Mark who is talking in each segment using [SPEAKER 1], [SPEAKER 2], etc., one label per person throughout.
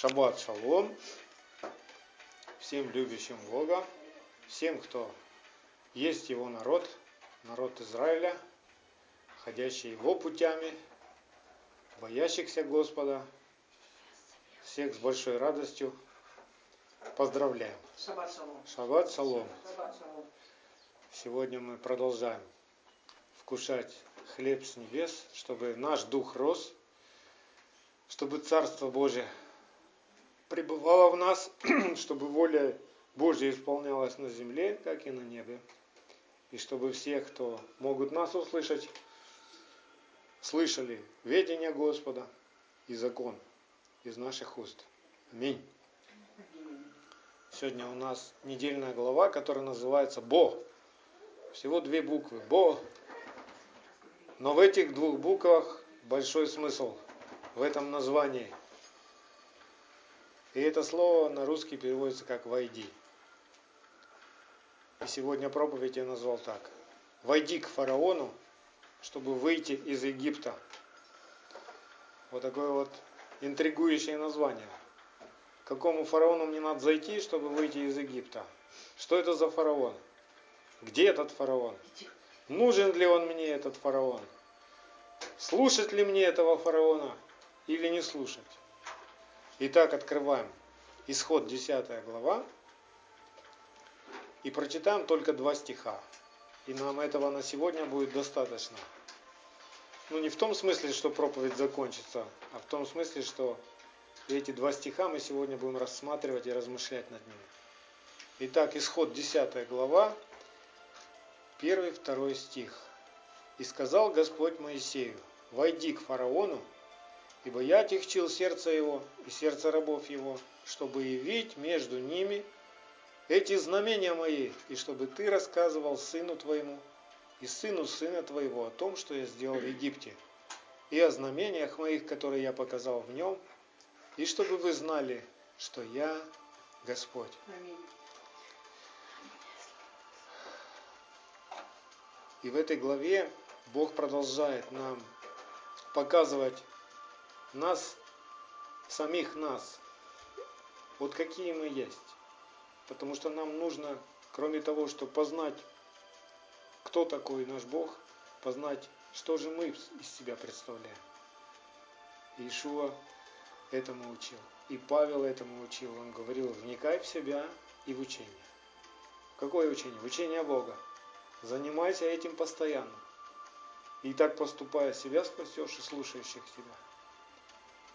[SPEAKER 1] Шаббат шалом всем любящим Бога, всем, кто есть Его народ, народ Израиля, ходящий Его путями, боящихся Господа, всех с большой радостью поздравляем.
[SPEAKER 2] Шаббат шалом.
[SPEAKER 1] Шаббат шалом. Сегодня мы продолжаем вкушать хлеб с небес, чтобы наш дух рос, чтобы Царство Божие пребывало в нас, чтобы воля Божья исполнялась на земле, как и на небе. И чтобы все, кто могут нас услышать, слышали ведение Господа и закон из наших уст. Аминь. Сегодня у нас недельная глава, которая называется Бо. Всего две буквы. Бо. Но в этих двух буквах большой смысл в этом названии. И это слово на русский переводится как «войди». И сегодня проповедь я назвал так. «Войди к фараону, чтобы выйти из Египта». Вот такое вот интригующее название. К какому фараону мне надо зайти, чтобы выйти из Египта? Что это за фараон? Где этот фараон? Нужен ли он мне, этот фараон? Слушать ли мне этого фараона или не слушать? Итак, открываем исход 10 глава и прочитаем только два стиха. И нам этого на сегодня будет достаточно. Ну не в том смысле, что проповедь закончится, а в том смысле, что эти два стиха мы сегодня будем рассматривать и размышлять над ними. Итак, исход 10 глава, 1-2 стих. «И сказал Господь Моисею, войди к фараону, ибо я отягчил сердце его и сердце рабов его, чтобы явить между ними эти знамения мои, и чтобы ты рассказывал сыну твоему и сыну сына твоего о том, что я сделал в Египте, и о знамениях моих, которые я показал в нем, и чтобы вы знали, что я Господь.
[SPEAKER 2] Аминь.
[SPEAKER 1] И в этой главе Бог продолжает нам показывать нас, самих нас, вот какие мы есть. Потому что нам нужно, кроме того, чтобы познать, кто такой наш Бог, познать, что же мы из себя представляем. Иешуа этому учил. И Павел этому учил. Он говорил, вникай в себя и в учение. Какое учение? В учение Бога. Занимайся этим постоянно. И так поступая, себя спасешь и слушающих тебя.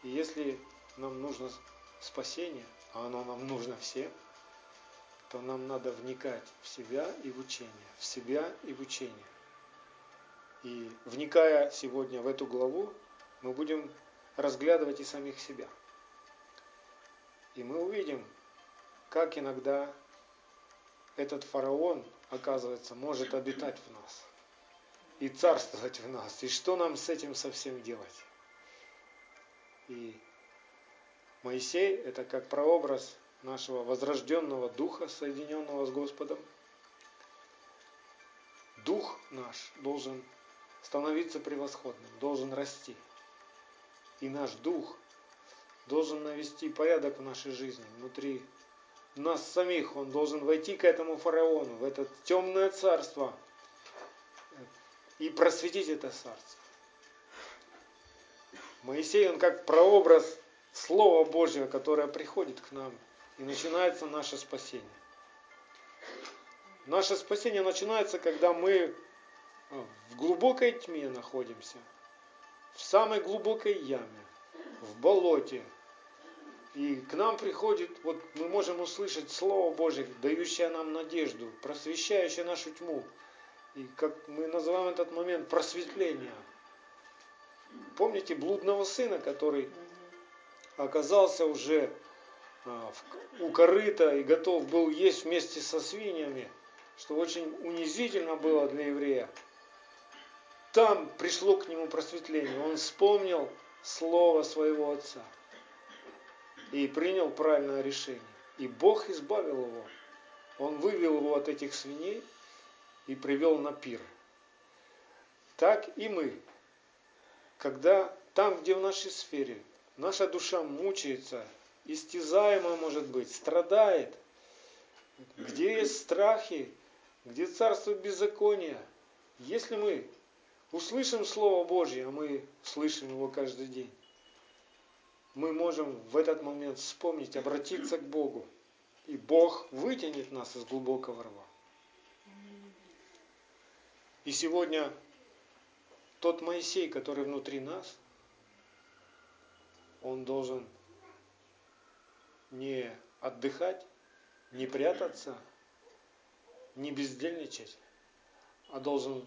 [SPEAKER 1] И если нам нужно спасение, а оно нам нужно всем, то нам надо вникать в себя и в учение, в себя и в учение. И вникая сегодня в эту главу, мы будем разглядывать и самих себя. И мы увидим, как иногда этот фараон, оказывается, может обитать в нас и царствовать в нас. И что нам с этим совсем делать? И Моисей – это как прообраз нашего возрожденного духа, соединенного с Господом. Дух наш должен становиться превосходным, должен расти. И наш дух должен навести порядок в нашей жизни, внутри нас самих. Он должен войти к этому фараону, в это темное царство и просветить это царство. Моисей, он как прообраз Слова Божьего, которое приходит к нам, и начинается наше спасение. Наше спасение начинается, когда мы в глубокой тьме находимся, в самой глубокой яме, в болоте. И к нам приходит, вот мы можем услышать Слово Божье, дающее нам надежду, просвещающее нашу тьму. И как мы называем этот момент просветление. Помните блудного сына, который оказался уже а, у корыта и готов был есть вместе со свиньями, что очень унизительно было для еврея. Там пришло к нему просветление. Он вспомнил слово своего отца и принял правильное решение. И Бог избавил его. Он вывел его от этих свиней и привел на пир. Так и мы, когда там, где в нашей сфере наша душа мучается истязаемо, может быть, страдает, где есть страхи, где царствует беззаконие. Если мы услышим Слово Божье, а мы слышим его каждый день, мы можем в этот момент вспомнить, обратиться к Богу. И Бог вытянет нас из глубокого рва. И сегодня тот Моисей, который внутри нас, он должен не отдыхать, не прятаться, не бездельничать, а должен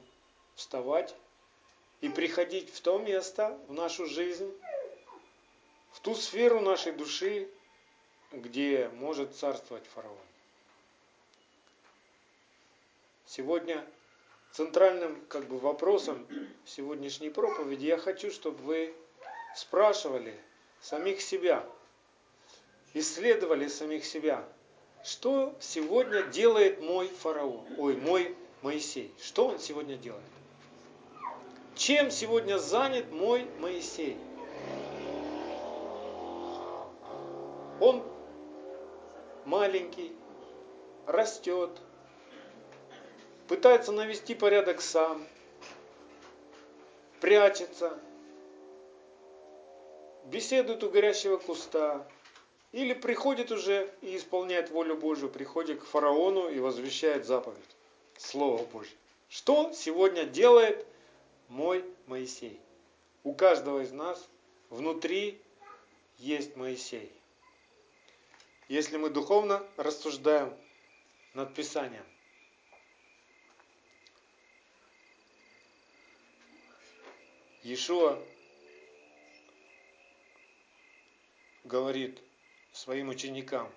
[SPEAKER 1] вставать и приходить в то место, в нашу жизнь, в ту сферу нашей души, где может царствовать фараон. Сегодня центральным как бы вопросом сегодняшней проповеди я хочу, чтобы вы спрашивали самих себя, исследовали самих себя, что сегодня делает мой фараон, ой, мой Моисей, что он сегодня делает? Чем сегодня занят мой Моисей? Он маленький, растет, пытается навести порядок сам, прячется, беседует у горящего куста, или приходит уже и исполняет волю Божию, приходит к фараону и возвещает заповедь, Слово Божье. Что сегодня делает мой Моисей? У каждого из нас внутри есть Моисей. Если мы духовно рассуждаем над Писанием, Иешуа говорит своим ученикам,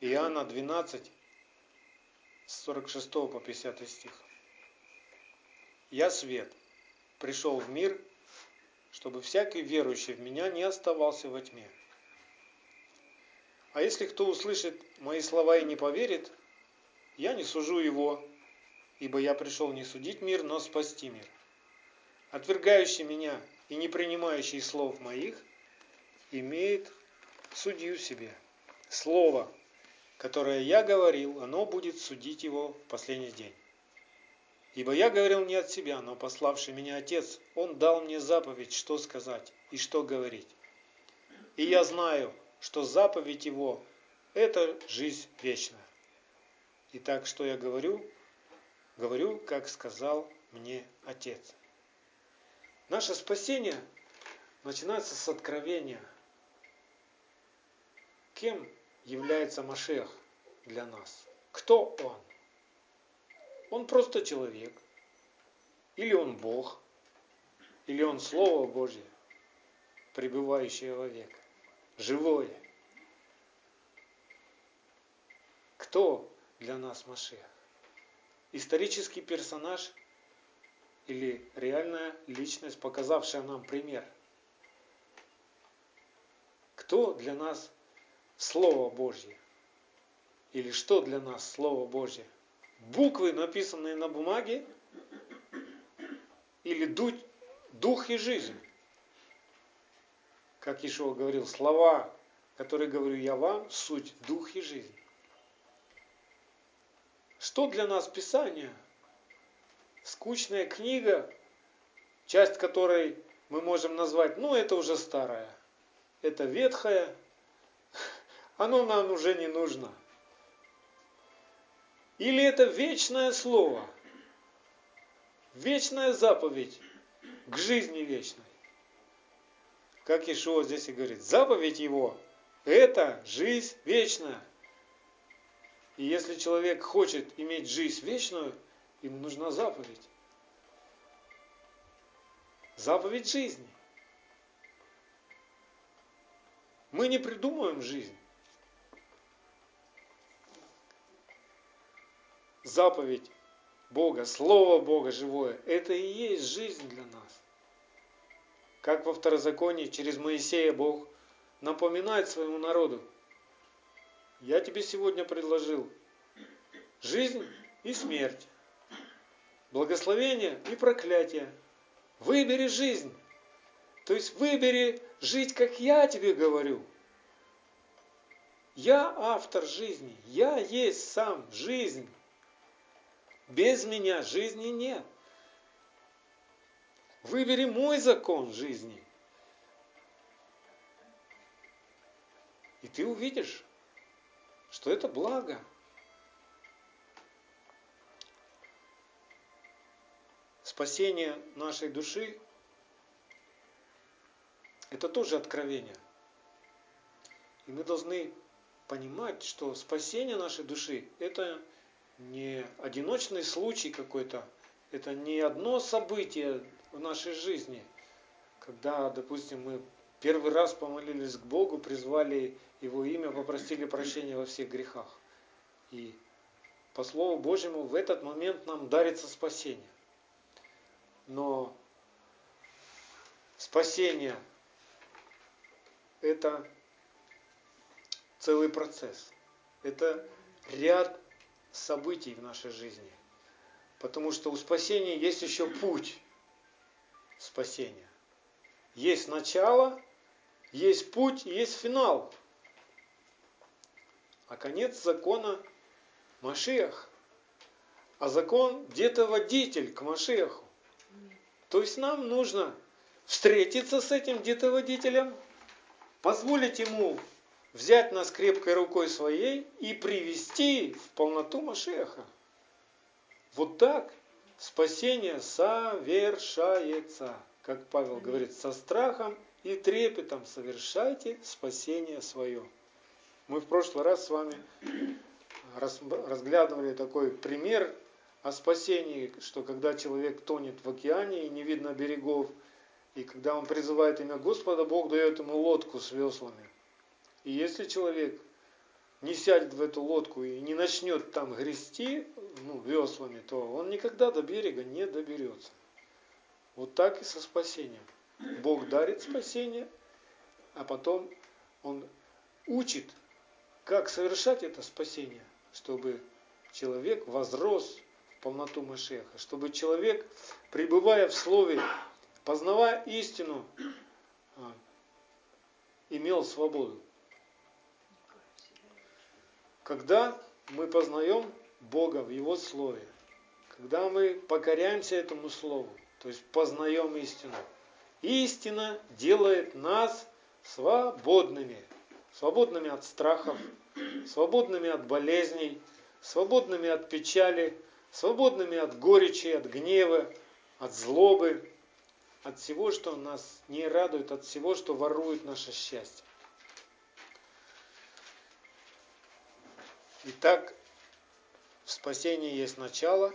[SPEAKER 1] Иоанна 12, с 46 по 50 стих. «Я свет, пришел в мир, чтобы всякий верующий в меня не оставался во тьме. А если кто услышит мои слова и не поверит, я не сужу его, ибо я пришел не судить мир, но спасти мир отвергающий меня и не принимающий слов моих, имеет судью себе. Слово, которое я говорил, оно будет судить его в последний день. Ибо я говорил не от себя, но пославший меня Отец, Он дал мне заповедь, что сказать и что говорить. И я знаю, что заповедь Его – это жизнь вечная. Итак, что я говорю? Говорю, как сказал мне Отец. Наше спасение начинается с откровения. Кем является Машех для нас? Кто он? Он просто человек. Или он Бог. Или он Слово Божье, пребывающее вовек. Живое. Кто для нас Машех? Исторический персонаж – или реальная личность, показавшая нам пример. Кто для нас Слово Божье? Или что для нас Слово Божье? Буквы, написанные на бумаге, или дух, дух и жизнь? Как Ишуа говорил, слова, которые говорю я вам, суть дух и жизнь. Что для нас Писание – скучная книга, часть которой мы можем назвать, ну это уже старая, это ветхая, оно нам уже не нужно. Или это вечное слово, вечная заповедь к жизни вечной. Как Ишуа здесь и говорит, заповедь его – это жизнь вечная. И если человек хочет иметь жизнь вечную, Ему нужна заповедь. Заповедь жизни. Мы не придумываем жизнь. Заповедь Бога, Слово Бога живое, это и есть жизнь для нас. Как во второзаконии через Моисея Бог напоминает своему народу, я тебе сегодня предложил жизнь и смерть благословение и проклятие. Выбери жизнь. То есть выбери жить, как я тебе говорю. Я автор жизни. Я есть сам жизнь. Без меня жизни нет. Выбери мой закон жизни. И ты увидишь, что это благо. Спасение нашей души – это тоже откровение. И мы должны понимать, что спасение нашей души – это не одиночный случай какой-то, это не одно событие в нашей жизни, когда, допустим, мы первый раз помолились к Богу, призвали Его имя, попросили прощения во всех грехах. И по Слову Божьему в этот момент нам дарится спасение. Но спасение – это целый процесс. Это ряд событий в нашей жизни. Потому что у спасения есть еще путь спасения. Есть начало, есть путь, есть финал. А конец закона – Машиах. А закон где-то водитель к Машеху. То есть нам нужно встретиться с этим где-то водителем, позволить ему взять нас крепкой рукой своей и привести в полноту Машеха. Вот так спасение совершается, как Павел говорит, со страхом и трепетом совершайте спасение свое. Мы в прошлый раз с вами разглядывали такой пример о спасении, что когда человек тонет в океане и не видно берегов, и когда он призывает имя Господа, Бог дает ему лодку с веслами. И если человек не сядет в эту лодку и не начнет там грести ну, веслами, то он никогда до берега не доберется. Вот так и со спасением. Бог дарит спасение, а потом Он учит, как совершать это спасение, чтобы человек возрос полноту Машеха, чтобы человек, пребывая в Слове, познавая истину, а, имел свободу. Когда мы познаем Бога в Его Слове, когда мы покоряемся этому Слову, то есть познаем истину, истина делает нас свободными. Свободными от страхов, свободными от болезней, свободными от печали, свободными от горечи, от гнева, от злобы, от всего, что нас не радует, от всего, что ворует наше счастье. Итак, в спасении есть начало,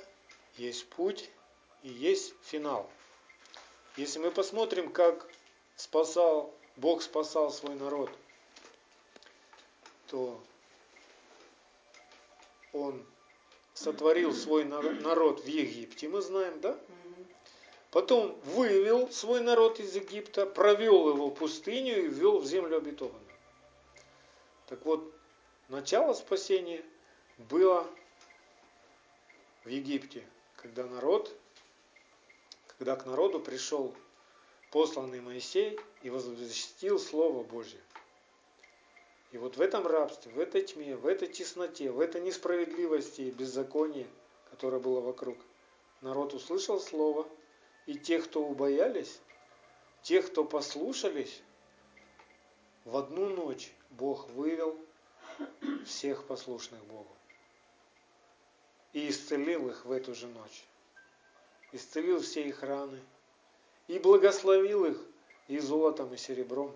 [SPEAKER 1] есть путь и есть финал. Если мы посмотрим, как спасал, Бог спасал свой народ, то Он сотворил свой народ в Египте, мы знаем, да? Потом вывел свой народ из Египта, провел его в пустыню и ввел в землю обетованную. Так вот, Начало спасения было в Египте, когда народ, когда к народу пришел посланный Моисей и возвестил Слово Божье. И вот в этом рабстве, в этой тьме, в этой тесноте, в этой несправедливости и беззаконии, которое было вокруг, народ услышал Слово, и тех, кто убоялись, тех, кто послушались, в одну ночь Бог вывел всех послушных Богу. И исцелил их в эту же ночь. Исцелил все их раны. И благословил их и золотом, и серебром.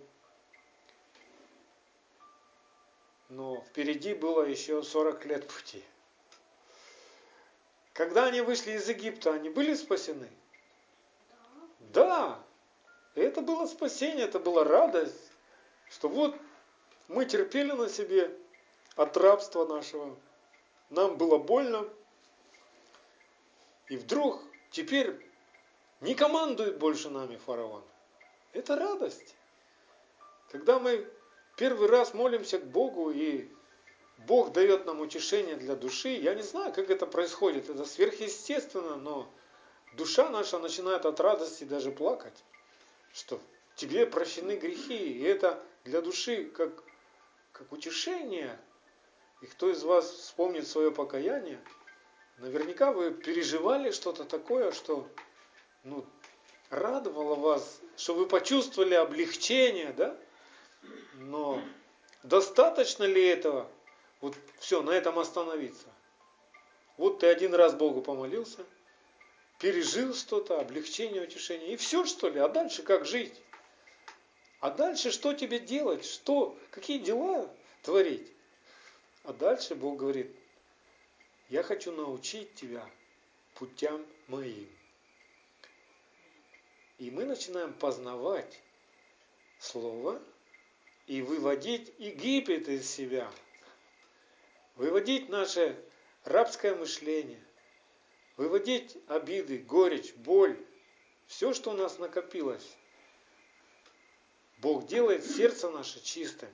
[SPEAKER 1] Но впереди было еще 40 лет пути. Когда они вышли из Египта, они были спасены? Да. Это было спасение, это была радость, что вот мы терпели на себе от рабства нашего. Нам было больно. И вдруг теперь не командует больше нами фараон. Это радость. Когда мы первый раз молимся к Богу, и Бог дает нам утешение для души, я не знаю, как это происходит, это сверхъестественно, но душа наша начинает от радости даже плакать, что тебе прощены грехи, и это для души как как утешение. И кто из вас вспомнит свое покаяние, наверняка вы переживали что-то такое, что ну, радовало вас, что вы почувствовали облегчение, да? Но достаточно ли этого? Вот все, на этом остановиться. Вот ты один раз Богу помолился, пережил что-то, облегчение, утешение, и все что ли? А дальше как жить? А дальше что тебе делать? Что? Какие дела творить? А дальше Бог говорит, я хочу научить тебя путям моим. И мы начинаем познавать Слово и выводить Египет из себя. Выводить наше рабское мышление. Выводить обиды, горечь, боль. Все, что у нас накопилось. Бог делает сердце наше чистым.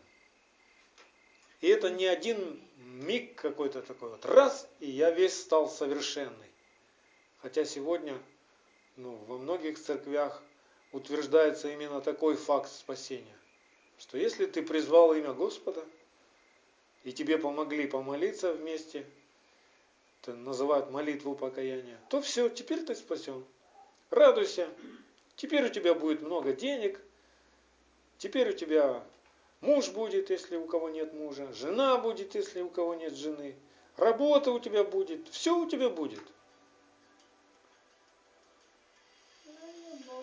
[SPEAKER 1] И это не один миг какой-то такой вот. Раз, и я весь стал совершенный. Хотя сегодня ну, во многих церквях утверждается именно такой факт спасения. Что если ты призвал имя Господа, и тебе помогли помолиться вместе, это называют молитву покаяния, то все, теперь ты спасен. Радуйся, теперь у тебя будет много денег, теперь у тебя муж будет, если у кого нет мужа, жена будет, если у кого нет жены, работа у тебя будет, все у тебя будет –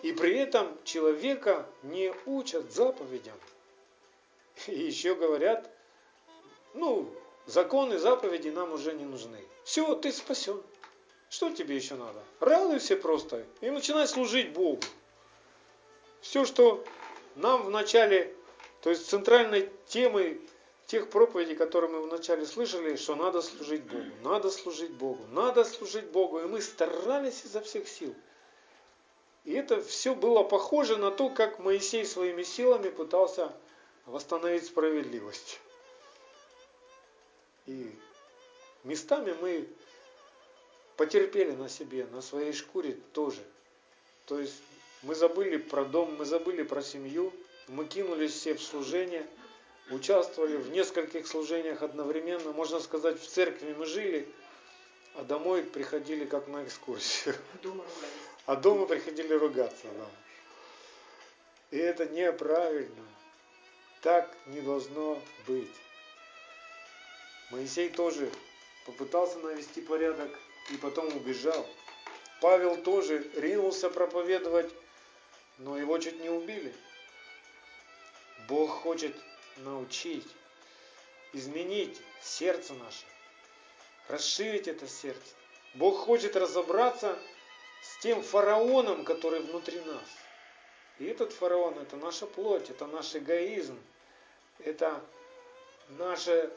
[SPEAKER 1] И при этом человека не учат заповедям. И еще говорят, ну, законы, заповеди нам уже не нужны. Все, ты спасен. Что тебе еще надо? Радуйся просто и начинай служить Богу. Все, что нам в начале, то есть центральной темой тех проповедей, которые мы вначале слышали, что надо служить Богу, надо служить Богу, надо служить Богу. И мы старались изо всех сил – и это все было похоже на то, как Моисей своими силами пытался восстановить справедливость. И местами мы потерпели на себе, на своей шкуре тоже. То есть мы забыли про дом, мы забыли про семью, мы кинулись все в служение, участвовали в нескольких служениях одновременно. Можно сказать, в церкви мы жили, а домой приходили как на экскурсию. Дома а дома приходили ругаться. Да. И это неправильно. Так не должно быть. Моисей тоже попытался навести порядок и потом убежал. Павел тоже ринулся проповедовать, но его чуть не убили. Бог хочет научить, изменить сердце наше, расширить это сердце. Бог хочет разобраться с тем фараоном, который внутри нас. И этот фараон – это наша плоть, это наш эгоизм, это наше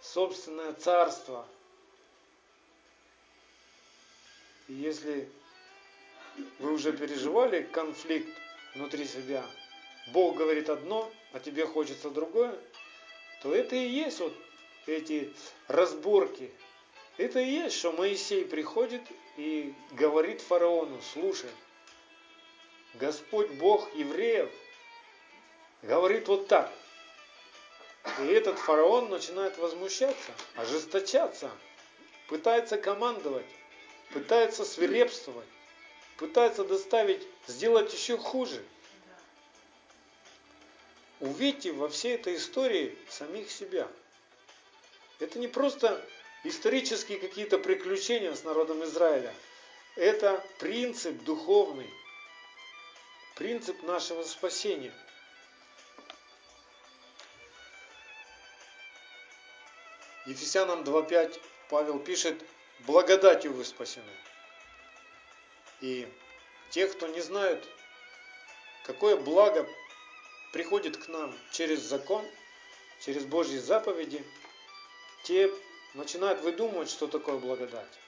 [SPEAKER 1] собственное царство. И если вы уже переживали конфликт внутри себя, Бог говорит одно, а тебе хочется другое, то это и есть вот эти разборки. Это и есть, что Моисей приходит и говорит фараону, слушай, Господь Бог евреев говорит вот так. И этот фараон начинает возмущаться, ожесточаться, пытается командовать, пытается свирепствовать, пытается доставить, сделать еще хуже. Увидьте во всей этой истории самих себя. Это не просто исторические какие-то приключения с народом Израиля. Это принцип духовный, принцип нашего спасения. Ефесянам 2.5 Павел пишет, благодатью вы спасены. И те, кто не знают, какое благо приходит к нам через закон, через Божьи заповеди, те начинают выдумывать, что такое благодать.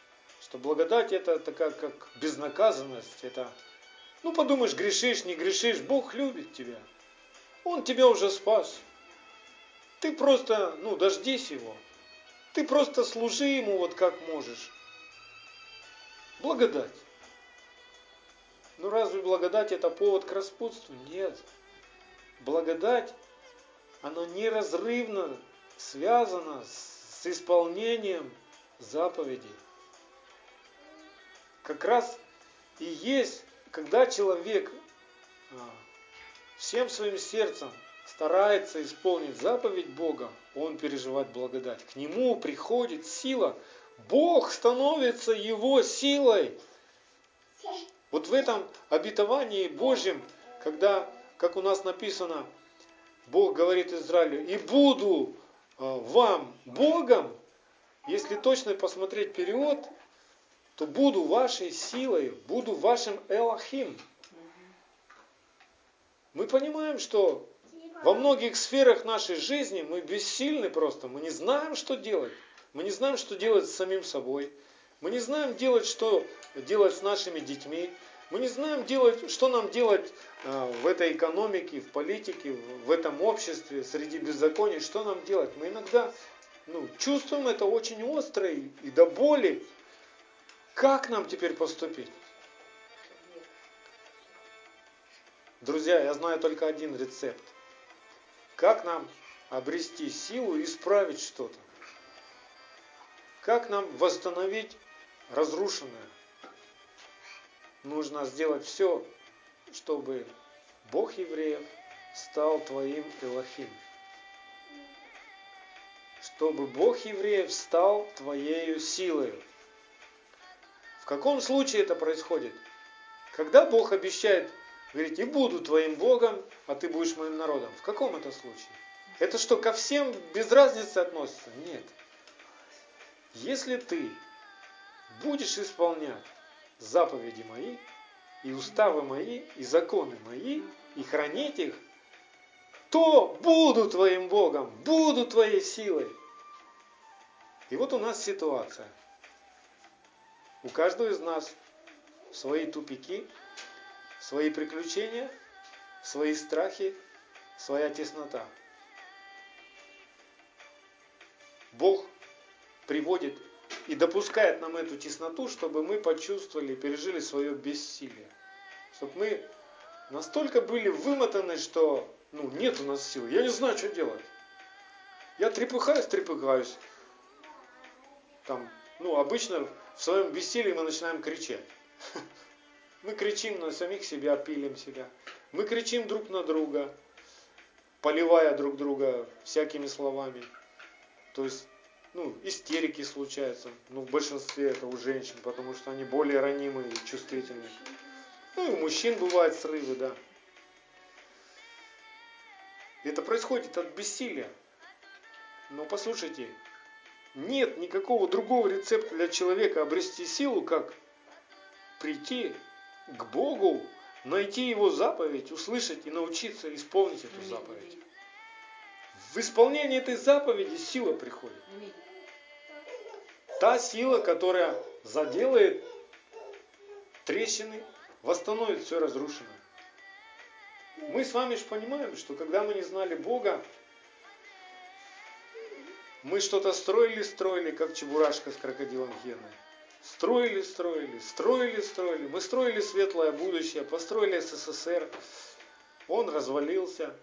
[SPEAKER 1] Что благодать это такая как безнаказанность, это, ну подумаешь, грешишь, не грешишь, Бог любит тебя. Он тебя уже спас. Ты просто, ну, дождись его. Ты просто служи ему вот как можешь. Благодать. Ну разве благодать это повод к распутству? Нет. Благодать оно неразрывно связано с исполнением заповедей. Как раз и есть, когда человек а, всем своим сердцем старается исполнить заповедь Бога, он переживает благодать. К нему приходит сила. Бог становится его силой. Вот в этом обетовании Божьем, когда, как у нас написано, Бог говорит Израилю, и буду а, вам Богом, если точно посмотреть период, то буду вашей силой, буду вашим Элохим. Мы понимаем, что во многих сферах нашей жизни мы бессильны просто, мы не знаем, что делать. Мы не знаем, что делать с самим собой. Мы не знаем делать, что делать с нашими детьми. Мы не знаем, делать, что нам делать а, в этой экономике, в политике, в этом обществе, среди беззаконий, что нам делать. Мы иногда ну, чувствуем это очень остро и, и до боли. Как нам теперь поступить? Друзья, я знаю только один рецепт. Как нам обрести силу и исправить что-то? Как нам восстановить разрушенное? Нужно сделать все, чтобы Бог евреев стал твоим Элохим. Чтобы Бог евреев стал твоею силой. Каком случае это происходит? Когда Бог обещает Говорит, и буду твоим Богом, а ты будешь моим народом. В каком это случае? Это что, ко всем без разницы относится? Нет. Если ты будешь исполнять заповеди мои, и уставы мои, и законы мои, и хранить их, то буду твоим Богом, буду твоей силой. И вот у нас ситуация. У каждого из нас свои тупики, свои приключения, свои страхи, своя теснота. Бог приводит и допускает нам эту тесноту, чтобы мы почувствовали, пережили свое бессилие. Чтобы мы настолько были вымотаны, что ну, нет у нас сил. Я не знаю, что делать. Я трепыхаюсь, трепыхаюсь. Там, ну, обычно в своем бессилии мы начинаем кричать. Мы кричим на самих себя, пилим себя. Мы кричим друг на друга, поливая друг друга всякими словами. То есть, ну, истерики случаются. Ну, в большинстве это у женщин, потому что они более ранимые и чувствительные. Ну, и у мужчин бывают срывы, да. Это происходит от бессилия. Но послушайте, нет никакого другого рецепта для человека обрести силу, как прийти к Богу, найти Его заповедь, услышать и научиться исполнить эту заповедь. В исполнении этой заповеди сила приходит. Та сила, которая заделает трещины, восстановит все разрушенное. Мы с вами же понимаем, что когда мы не знали Бога, мы что-то строили, строили, как чебурашка с крокодилом Геной. Строили, строили, строили, строили. Мы строили светлое будущее, построили СССР. Он развалился.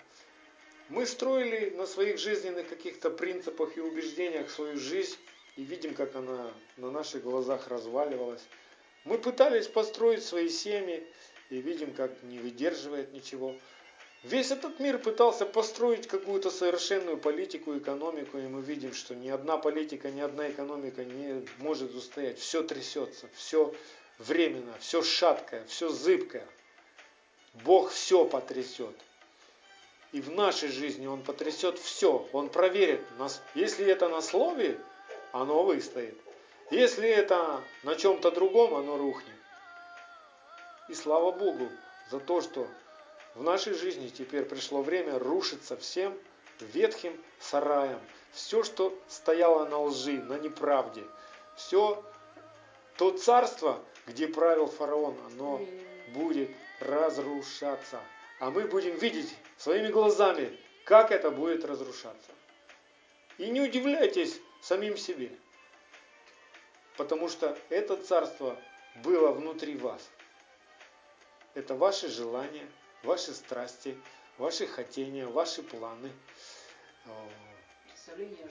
[SPEAKER 1] Мы строили на своих жизненных каких-то принципах и убеждениях свою жизнь и видим, как она на наших глазах разваливалась. Мы пытались построить свои семьи и видим, как не выдерживает ничего. Весь этот мир пытался построить какую-то совершенную политику, экономику, и мы видим, что ни одна политика, ни одна экономика не может устоять. Все трясется, все временно, все шаткое, все зыбкое. Бог все потрясет. И в нашей жизни Он потрясет все. Он проверит нас. Если это на слове, оно выстоит. Если это на чем-то другом, оно рухнет. И слава Богу за то, что в нашей жизни теперь пришло время рушиться всем ветхим сараем. Все, что стояло на лжи, на неправде. Все то царство, где правил фараон, оно будет разрушаться. А мы будем видеть своими глазами, как это будет разрушаться. И не удивляйтесь самим себе, потому что это царство было внутри вас. Это ваши желания, ваши страсти, ваши хотения, ваши планы.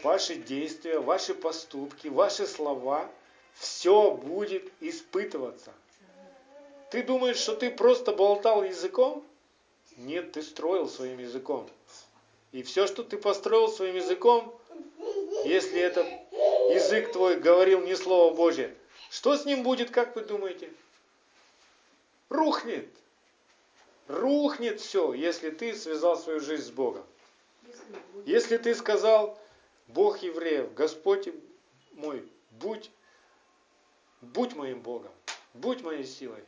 [SPEAKER 1] ваши действия, ваши поступки, ваши слова, все будет испытываться. Ты думаешь, что ты просто болтал языком? Нет, ты строил своим языком. И все, что ты построил своим языком, если этот язык твой говорил не Слово Божье, что с ним будет, как вы думаете? Рухнет. Рухнет все, если ты связал свою жизнь с Богом. Если ты сказал, Бог евреев, Господь мой, будь, будь моим Богом, будь моей силой.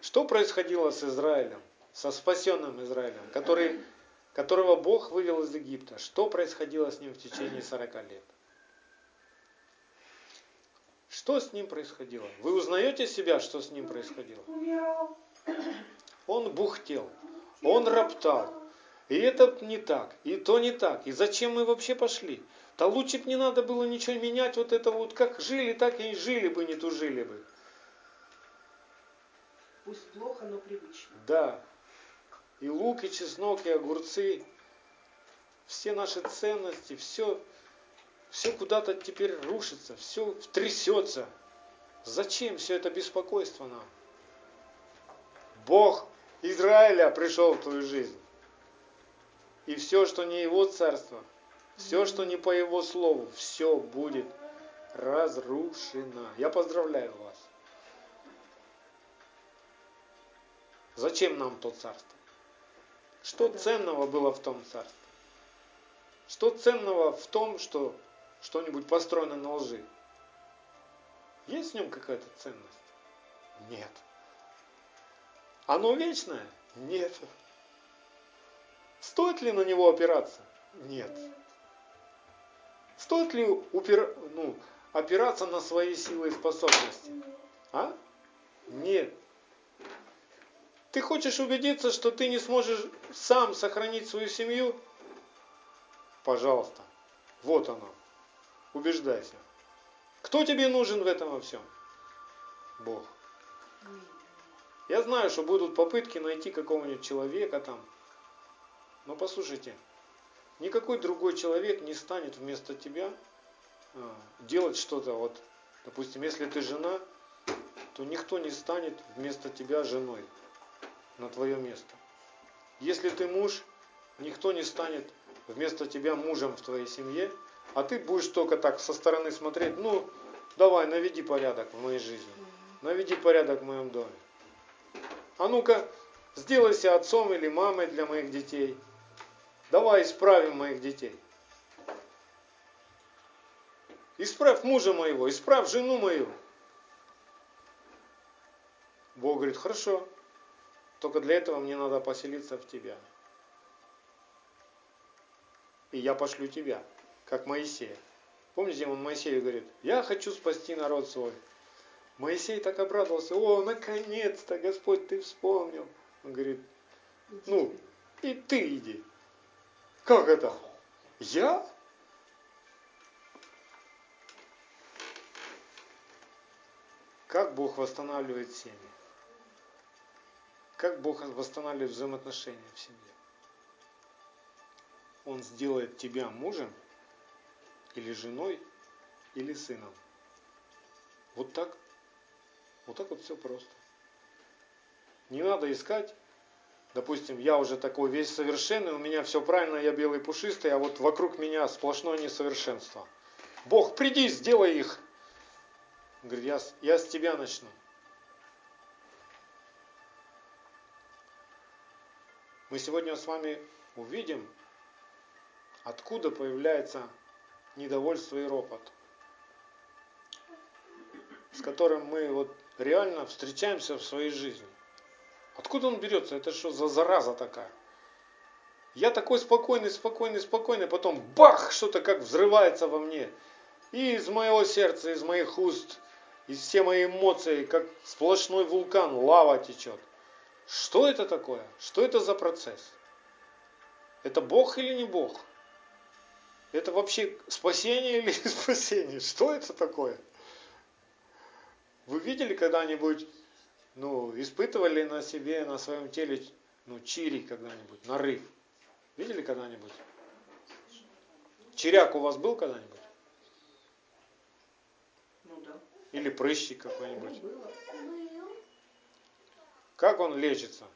[SPEAKER 1] Что происходило с Израилем, со спасенным Израилем, который, которого Бог вывел из Египта? Что происходило с ним в течение 40 лет? Что с ним происходило? Вы узнаете себя, что с ним происходило? Он бухтел, он роптал. И это не так, и то не так. И зачем мы вообще пошли? Да лучше бы не надо было ничего менять, вот это вот как жили, так и жили бы, не тужили бы.
[SPEAKER 2] Пусть плохо, но привычно.
[SPEAKER 1] Да. И лук, и чеснок, и огурцы, все наши ценности, все все куда-то теперь рушится, все трясется. Зачем все это беспокойство нам? Бог Израиля пришел в твою жизнь. И все, что не его царство, все, что не по его слову, все будет разрушено. Я поздравляю вас. Зачем нам то царство? Что ценного было в том царстве? Что ценного в том, что что-нибудь построено на лжи. Есть в нем какая-то ценность? Нет. Оно вечное? Нет. Стоит ли на него опираться? Нет. Стоит ли упир... ну, опираться на свои силы и способности? А? Нет. Ты хочешь убедиться, что ты не сможешь сам сохранить свою семью? Пожалуйста. Вот оно. Убеждайся. Кто тебе нужен в этом во всем? Бог. Я знаю, что будут попытки найти какого-нибудь человека там. Но послушайте, никакой другой человек не станет вместо тебя а, делать что-то. Вот, допустим, если ты жена, то никто не станет вместо тебя женой на твое место. Если ты муж, никто не станет вместо тебя мужем в твоей семье, а ты будешь только так со стороны смотреть, ну, давай, наведи порядок в моей жизни. Наведи порядок в моем доме. А ну-ка, сделайся отцом или мамой для моих детей. Давай исправим моих детей. Исправь мужа моего, исправь жену мою. Бог говорит, хорошо, только для этого мне надо поселиться в тебя. И я пошлю тебя как Моисея. Помните, он Моисею говорит, я хочу спасти народ свой. Моисей так обрадовался, о, наконец-то, Господь, ты вспомнил. Он говорит, ну, и ты иди. Как это? Я? Как Бог восстанавливает семьи? Как Бог восстанавливает взаимоотношения в семье? Он сделает тебя мужем, или женой, или сыном. Вот так. Вот так вот все просто. Не надо искать, допустим, я уже такой весь совершенный, у меня все правильно, я белый пушистый, а вот вокруг меня сплошное несовершенство. Бог, приди, сделай их. говорит, я, я с тебя начну. Мы сегодня с вами увидим, откуда появляется недовольство и ропот, с которым мы вот реально встречаемся в своей жизни. Откуда он берется? Это что за зараза такая? Я такой спокойный, спокойный, спокойный, потом бах, что-то как взрывается во мне. И из моего сердца, из моих уст, из все мои эмоции, как сплошной вулкан, лава течет. Что это такое? Что это за процесс? Это Бог или не Бог? Это вообще спасение или спасение? Что это такое? Вы видели когда-нибудь ну, испытывали на себе, на своем теле, ну, чири когда-нибудь, нарыв? Видели когда-нибудь? Чиряк у вас был когда-нибудь?
[SPEAKER 2] Ну да.
[SPEAKER 1] Или прыщик какой-нибудь?
[SPEAKER 2] Было.
[SPEAKER 1] Как он лечится?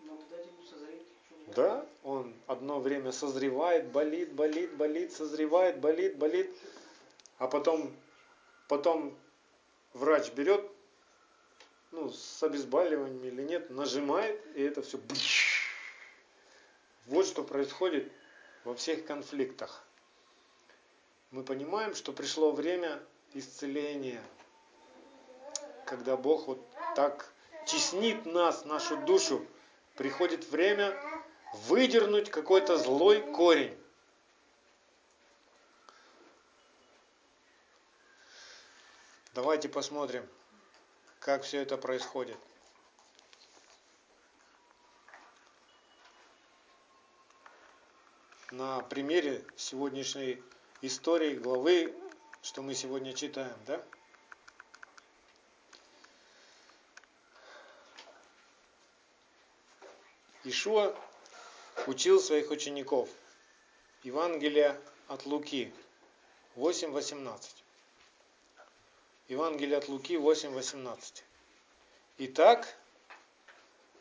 [SPEAKER 2] Надо дать ему созреть. чтобы-
[SPEAKER 1] Да, он одно время созревает, болит, болит, болит, созревает, болит, болит, а потом, потом врач берет, ну, с обезболиванием или нет, нажимает, и это все... Вот что происходит во всех конфликтах. Мы понимаем, что пришло время исцеления, когда Бог вот так теснит нас, нашу душу, приходит время выдернуть какой-то злой корень. Давайте посмотрим, как все это происходит. На примере сегодняшней истории главы, что мы сегодня читаем, да? Ишуа учил своих учеников. Евангелие от Луки 8.18. Евангелие от Луки 8.18. Итак,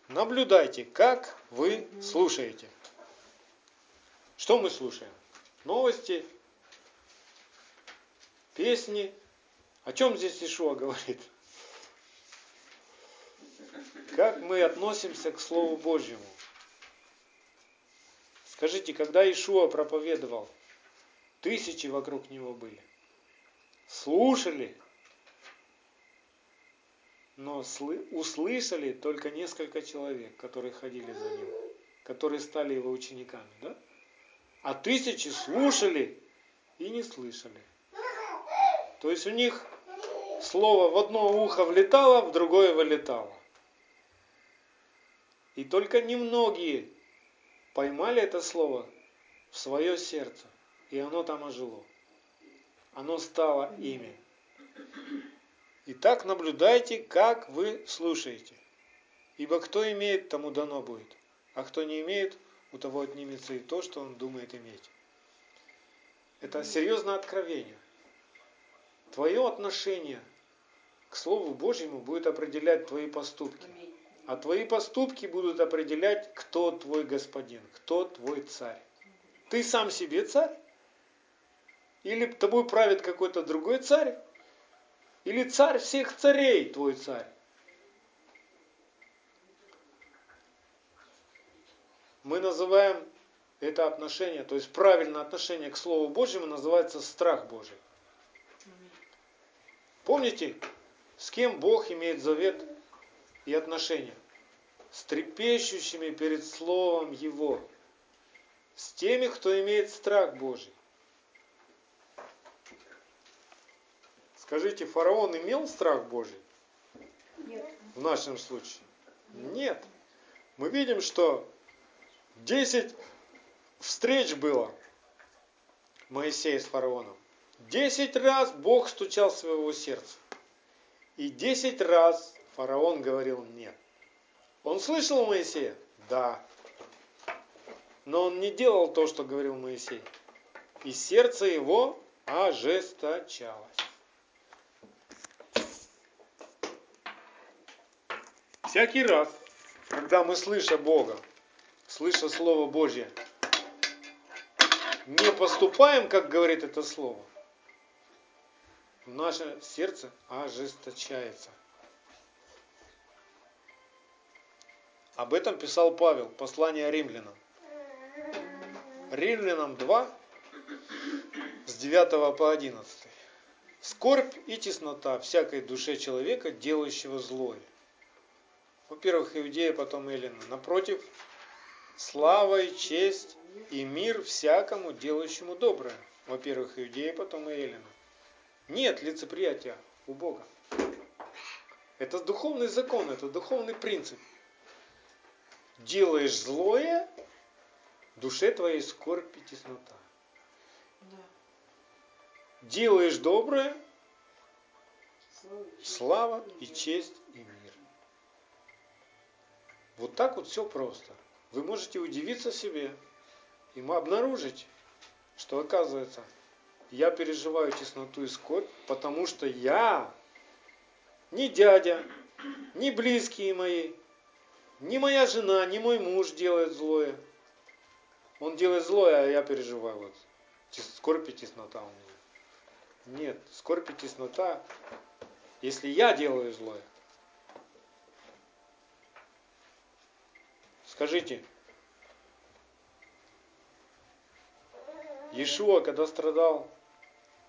[SPEAKER 1] наблюдайте, как вы слушаете. Что мы слушаем? Новости, песни. О чем здесь Ишуа говорит? Как мы относимся к Слову Божьему? Скажите, когда Ишуа проповедовал, тысячи вокруг него были. Слушали, но сл- услышали только несколько человек, которые ходили за ним, которые стали его учениками, да? А тысячи слушали и не слышали. То есть у них слово в одно ухо влетало, в другое вылетало. И только немногие поймали это слово в свое сердце, и оно там ожило. Оно стало ими. Итак, наблюдайте, как вы слушаете. Ибо кто имеет, тому дано будет, а кто не имеет, у того отнимется и то, что он думает иметь. Это серьезное откровение. Твое отношение к Слову Божьему будет определять твои поступки.
[SPEAKER 2] Аминь.
[SPEAKER 1] А твои поступки будут определять, кто твой господин, кто твой царь. Ты сам себе царь? Или тобой правит какой-то другой царь? Или царь всех царей твой царь? Мы называем это отношение, то есть правильное отношение к Слову Божьему называется страх Божий. Помните, с кем Бог имеет завет и отношения? С трепещущими перед Словом Его. С теми, кто имеет страх Божий. Скажите, фараон имел страх Божий
[SPEAKER 2] Нет.
[SPEAKER 1] в нашем случае? Нет. Мы видим, что 10 встреч было Моисея с фараоном. 10 раз Бог стучал в своего сердца. И 10 раз фараон говорил нет. Он слышал Моисея? Да. Но он не делал то, что говорил Моисей. И сердце его ожесточалось. Всякий раз, когда мы, слыша Бога, слыша Слово Божье, не поступаем, как говорит это Слово, наше сердце ожесточается. Об этом писал Павел, послание римлянам. Римлянам 2, с 9 по 11. Скорбь и теснота всякой душе человека, делающего злое. Во-первых, иудея, потом Эллина. Напротив, слава и честь и мир всякому, делающему доброе. Во-первых, иудея, потом и. Нет лицеприятия у Бога. Это духовный закон, это духовный принцип. Делаешь злое, душе твоей скорбь и теснота.
[SPEAKER 2] Да.
[SPEAKER 1] Делаешь доброе,
[SPEAKER 2] Слава
[SPEAKER 1] слава и
[SPEAKER 2] честь.
[SPEAKER 1] и мир. Вот так вот все просто. Вы можете удивиться себе и обнаружить, что оказывается, я переживаю тесноту и скорбь, потому что я, ни дядя, ни близкие мои, ни моя жена, ни мой муж делают злое. Он делает злое, а я переживаю вот. Скорбь и теснота у меня. Нет, скорбь и теснота, если я делаю злое. Скажите, Иешуа, когда страдал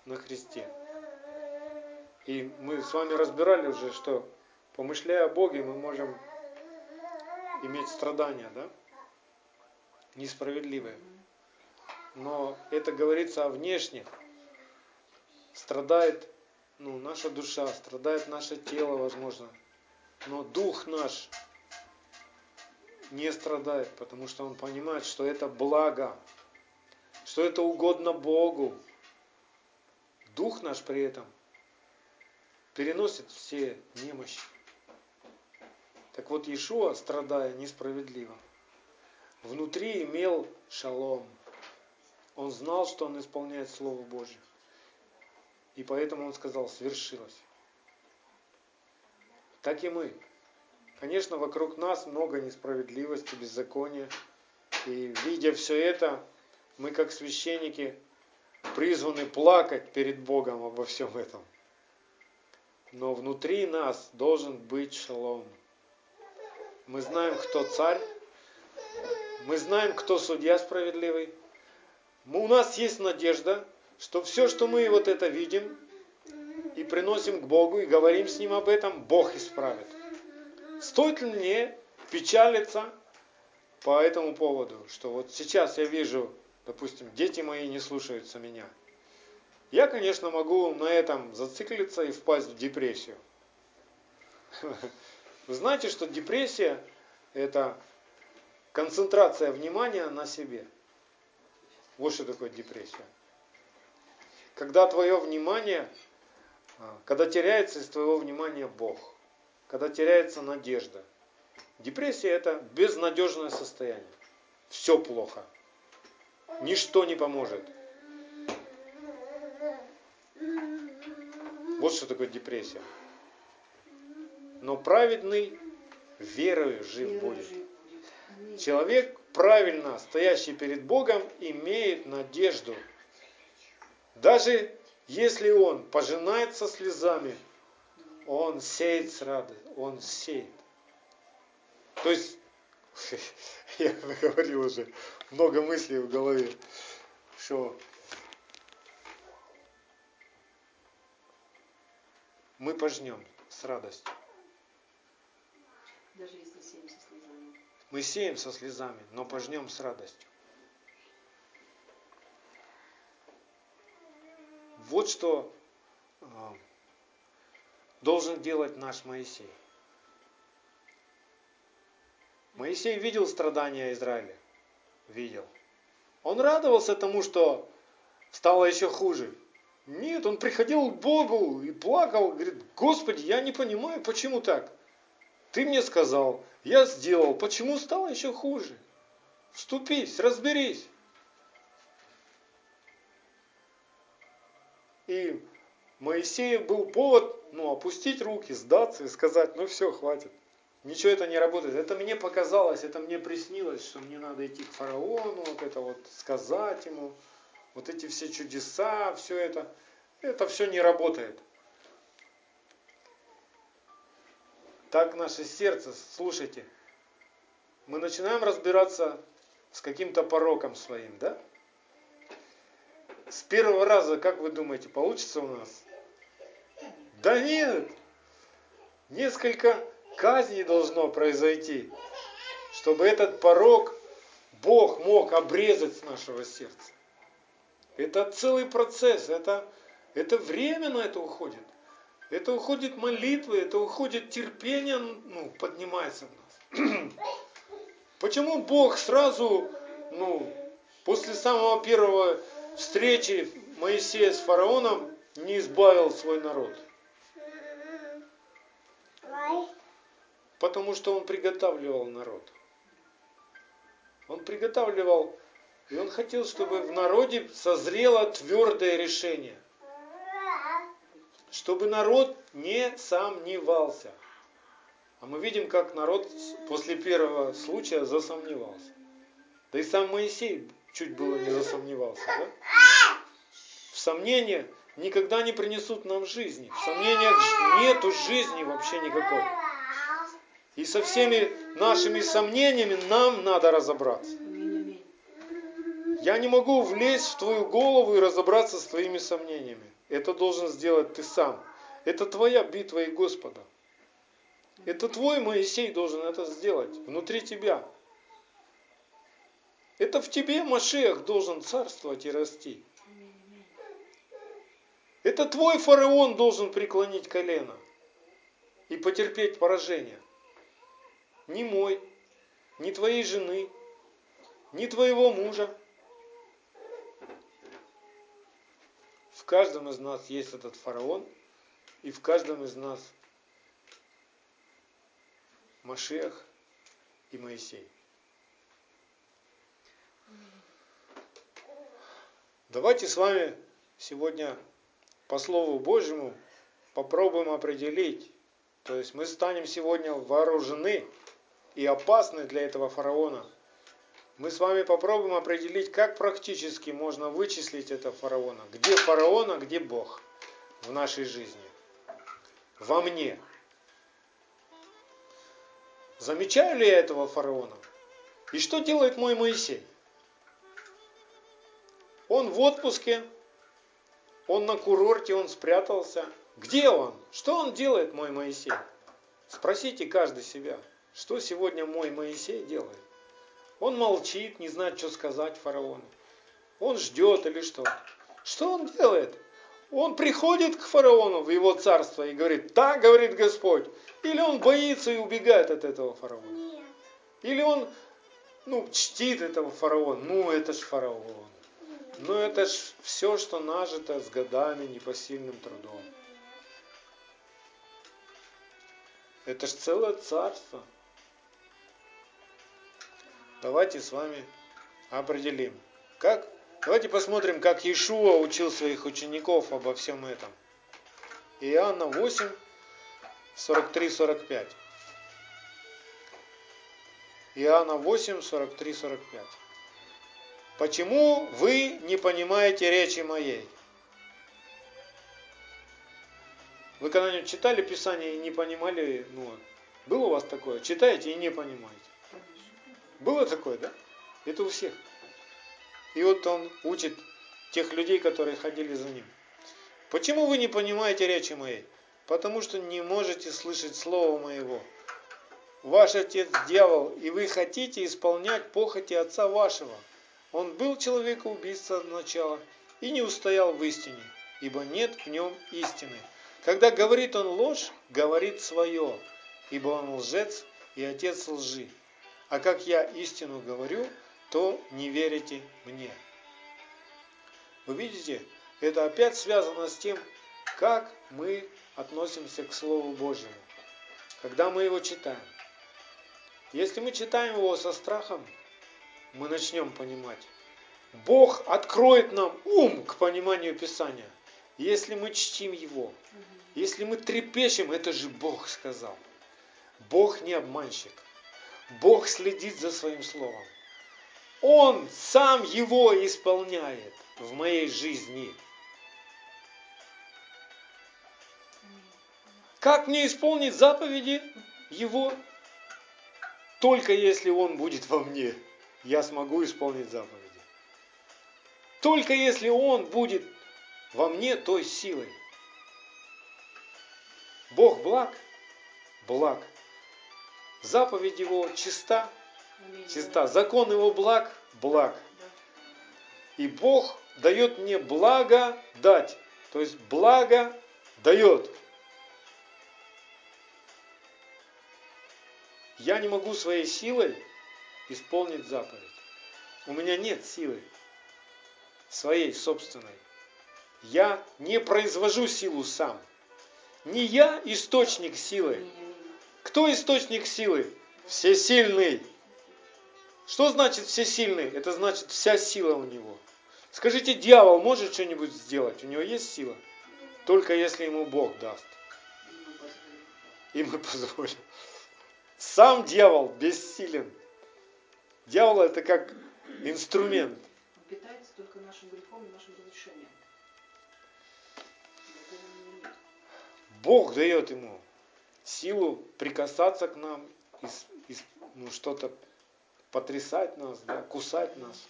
[SPEAKER 1] на кресте, и мы с вами разбирали уже, что помышляя о Боге, мы можем иметь страдания, да? Несправедливые. Но это говорится о внешних. Страдает ну, наша душа, страдает наше тело, возможно. Но дух наш не страдает, потому что он понимает, что это благо, что это угодно Богу. Дух наш при этом переносит все немощи. Так вот, Иешуа, страдая несправедливо, внутри имел шалом. Он знал, что он исполняет Слово Божье. И поэтому он сказал, свершилось. Так и мы. Конечно, вокруг нас много несправедливости, беззакония. И видя все это, мы как священники призваны плакать перед Богом обо всем этом. Но внутри нас должен быть шалом. Мы знаем, кто царь. Мы знаем, кто судья справедливый. Мы- У нас есть надежда, что все, что мы вот это видим и приносим к Богу и говорим с Ним об этом, Бог исправит. Стоит ли мне печалиться по этому поводу, что вот сейчас я вижу, допустим, дети мои не слушаются меня. Я, конечно, могу на этом зациклиться и впасть в депрессию. Вы знаете, что депрессия – это концентрация внимания на себе. Вот что такое депрессия. Когда твое внимание, а, когда теряется из твоего внимания Бог, когда теряется надежда. Депрессия – это безнадежное состояние. Все плохо. Ничто не поможет. Вот что такое депрессия. Но праведный верою жив будет. Человек, правильно стоящий перед Богом, имеет надежду. Даже если он пожинает со слезами, он сеет с радостью, он сеет. То есть, я говорил уже, много мыслей в голове, что мы пожнем с радостью.
[SPEAKER 2] Даже если семь со слезами.
[SPEAKER 1] Мы сеем со слезами, но пожнем с радостью. Вот что а, должен делать наш Моисей. Моисей видел страдания Израиля. Видел. Он радовался тому, что стало еще хуже. Нет, он приходил к Богу и плакал, говорит, Господи, я не понимаю, почему так? Ты мне сказал, я сделал, почему стало еще хуже? Вступись, разберись. И Моисею был повод ну, опустить руки, сдаться и сказать, ну все, хватит. Ничего это не работает. Это мне показалось, это мне приснилось, что мне надо идти к фараону, вот это вот сказать ему, вот эти все чудеса, все это. Это все не работает. Так наше сердце, слушайте, мы начинаем разбираться с каким-то пороком своим, да? С первого раза, как вы думаете, получится у нас? Да нет! Несколько казней должно произойти, чтобы этот порог Бог мог обрезать с нашего сердца. Это целый процесс, это, это время на это уходит. Это уходит молитвы, это уходит терпение, ну, поднимается в нас. Почему Бог сразу, ну, после самого первого встречи Моисея с фараоном не избавил свой народ? Потому что он приготавливал народ. Он приготавливал, и он хотел, чтобы в народе созрело твердое решение. Чтобы народ не сомневался. А мы видим, как народ после первого случая засомневался. Да и сам Моисей чуть было не засомневался. Да? В сомнениях никогда не принесут нам жизни. В сомнениях нету жизни вообще никакой. И со всеми нашими сомнениями нам надо разобраться. Я не могу влезть в твою голову и разобраться с твоими сомнениями. Это должен сделать ты сам. Это твоя битва и Господа. Это твой Моисей должен это сделать внутри тебя. Это в тебе Машех должен царствовать и расти. Это твой фараон должен преклонить колено и потерпеть поражение. Не мой, не твоей жены, не твоего мужа. В каждом из нас есть этот фараон, и в каждом из нас Машех и Моисей. Давайте с вами сегодня по Слову Божьему попробуем определить. То есть мы станем сегодня вооружены и опасны для этого фараона. Мы с вами попробуем определить, как практически можно вычислить этого фараона. Где фараон, а где Бог в нашей жизни. Во мне. Замечаю ли я этого фараона? И что делает мой Моисей? Он в отпуске, он на курорте, он спрятался. Где он? Что он делает, мой Моисей? Спросите каждый себя, что сегодня мой Моисей делает? Он молчит, не знает, что сказать фараону. Он ждет или что? Что он делает? Он приходит к фараону в его царство и говорит, так говорит Господь. Или он боится и убегает от этого фараона.
[SPEAKER 2] Нет.
[SPEAKER 1] Или он ну, чтит этого фараона. Ну, это ж фараон. Ну, это ж все, что нажито с годами непосильным трудом. Это ж целое царство. Давайте с вами определим. Как? Давайте посмотрим, как Иешуа учил своих учеников обо всем этом. Иоанна 8, 43-45. Иоанна 8, 43-45. Почему вы не понимаете речи моей? Вы когда-нибудь читали Писание и не понимали, ну, было у вас такое? Читаете и не понимаете. Было такое, да? Это у всех. И вот он учит тех людей, которые ходили за ним. Почему вы не понимаете речи моей? Потому что не можете слышать слова моего. Ваш отец дьявол, и вы хотите исполнять похоти отца вашего. Он был человекоубийца от начала и не устоял в истине, ибо нет в нем истины. Когда говорит он ложь, говорит свое, ибо он лжец и отец лжи. А как я истину говорю, то не верите мне. Вы видите, это опять связано с тем, как мы относимся к Слову Божьему, когда мы его читаем. Если мы читаем его со страхом, мы начнем понимать. Бог откроет нам ум к пониманию Писания, если мы чтим его. Если мы трепещем, это же Бог сказал. Бог не обманщик. Бог следит за своим словом. Он сам его исполняет в моей жизни. Как мне исполнить заповеди его? Только если он будет во мне, я смогу исполнить заповеди. Только если он будет во мне той силой. Бог благ? Благ. Заповедь его чиста? Чиста. Закон его благ? Благ. И Бог дает мне благо дать. То есть благо дает. Я не могу своей силой исполнить заповедь. У меня нет силы своей собственной. Я не произвожу силу сам. Не я источник силы. Кто источник силы? Всесильный. Что значит всесильный? Это значит вся сила у него. Скажите, дьявол может что-нибудь сделать? У него есть сила? Только если ему Бог даст. И мы позволим. Сам дьявол бессилен. Дьявол это как инструмент.
[SPEAKER 2] Он питается только нашим грехом и нашим разрешением.
[SPEAKER 1] Бог дает ему силу прикасаться к нам, ну, что-то потрясать нас, да, кусать нас.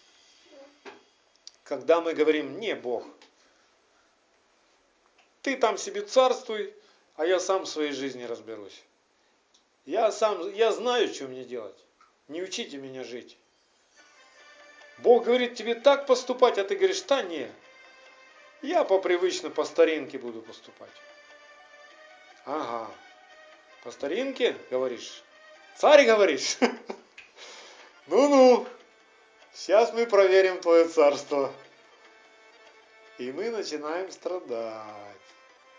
[SPEAKER 1] Когда мы говорим, не Бог, ты там себе царствуй, а я сам в своей жизни разберусь. Я сам, я знаю, что мне делать. Не учите меня жить. Бог говорит тебе так поступать, а ты говоришь, да не, я по привычно, по старинке буду поступать. Ага. По старинке, говоришь? Царь, говоришь? Ну-ну. Сейчас мы проверим твое царство. И мы начинаем страдать.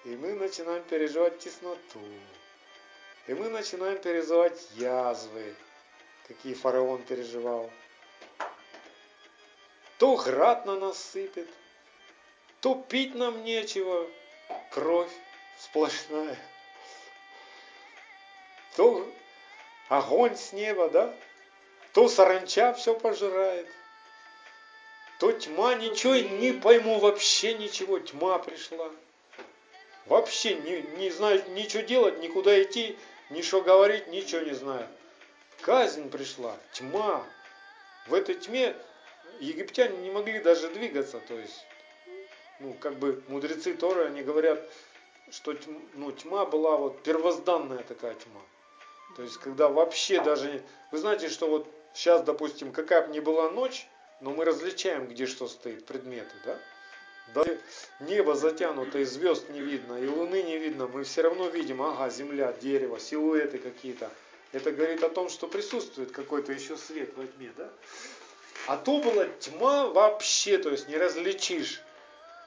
[SPEAKER 1] И мы начинаем переживать тесноту. И мы начинаем переживать язвы, какие фараон переживал. То град на нас сыпет, то пить нам нечего, кровь сплошная. То огонь с неба, да? То саранча все пожирает. То тьма, ничего не пойму, вообще ничего, тьма пришла. Вообще не, не знаю ничего делать, никуда идти, ни что говорить, ничего не знаю. Казнь пришла, тьма. В этой тьме египтяне не могли даже двигаться, то есть, ну, как бы мудрецы Торы, они говорят, что тьм- ну, тьма была вот первозданная такая тьма. То есть, когда вообще даже... Вы знаете, что вот сейчас, допустим, какая бы ни была ночь, но мы различаем, где что стоит, предметы, да? Даже небо затянуто, и звезд не видно, и луны не видно, мы все равно видим, ага, земля, дерево, силуэты какие-то. Это говорит о том, что присутствует какой-то еще свет во тьме, да? А то была тьма вообще, то есть не различишь,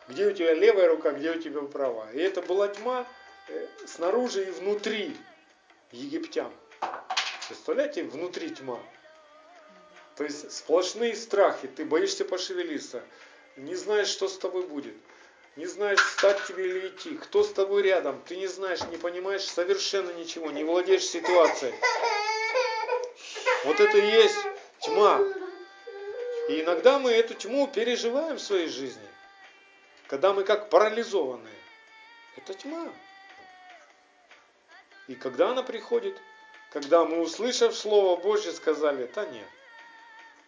[SPEAKER 1] где у тебя левая рука, где у тебя правая. И это была тьма э, снаружи и внутри египтян. Представляете, внутри тьма. То есть сплошные страхи, ты боишься пошевелиться, не знаешь, что с тобой будет, не знаешь, встать тебе или идти, кто с тобой рядом, ты не знаешь, не понимаешь совершенно ничего, не владеешь ситуацией. Вот это и есть тьма. И иногда мы эту тьму переживаем в своей жизни, когда мы как парализованные. Это тьма. И когда она приходит, когда мы, услышав Слово Божье, сказали, да нет,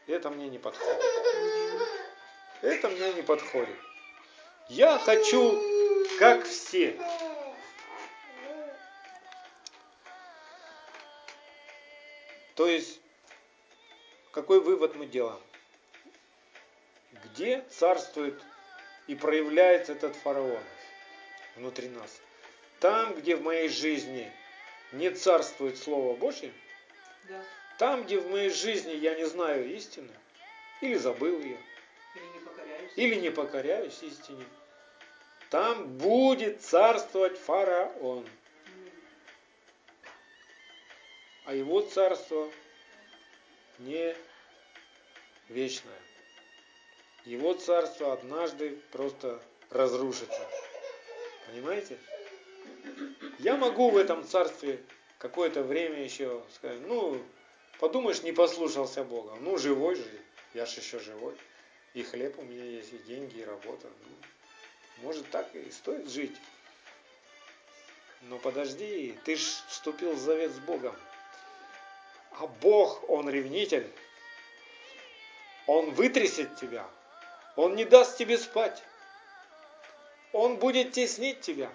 [SPEAKER 1] это мне не подходит. Это мне не подходит. Я хочу, как все. То есть, какой вывод мы делаем? Где царствует и проявляется этот фараон внутри нас? Там, где в моей жизни не царствует Слово Божье,
[SPEAKER 2] Да.
[SPEAKER 1] там, где в моей жизни я не знаю истины, или забыл ее,
[SPEAKER 2] Или не покоряюсь.
[SPEAKER 1] или не покоряюсь истине, там будет царствовать фараон. А его царство не вечное. Его царство однажды просто разрушится. Понимаете? Я могу в этом царстве какое-то время еще сказать, ну, подумаешь, не послушался Бога. Ну, живой же, я же еще живой. И хлеб у меня есть, и деньги, и работа. Ну, может, так и стоит жить. Но подожди, ты ж вступил в завет с Богом. А Бог, Он ревнитель. Он вытрясет тебя. Он не даст тебе спать. Он будет теснить тебя.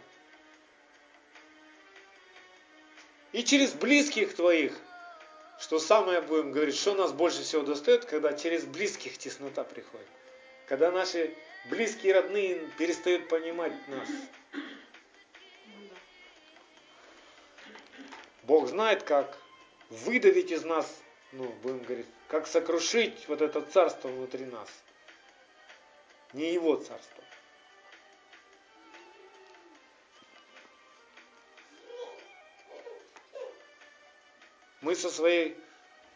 [SPEAKER 1] И через близких твоих, что самое будем говорить, что нас больше всего достает, когда через близких теснота приходит. Когда наши близкие родные перестают понимать нас. Бог знает, как выдавить из нас, ну, будем говорить, как сокрушить вот это царство внутри нас. Не его царство. Мы со своей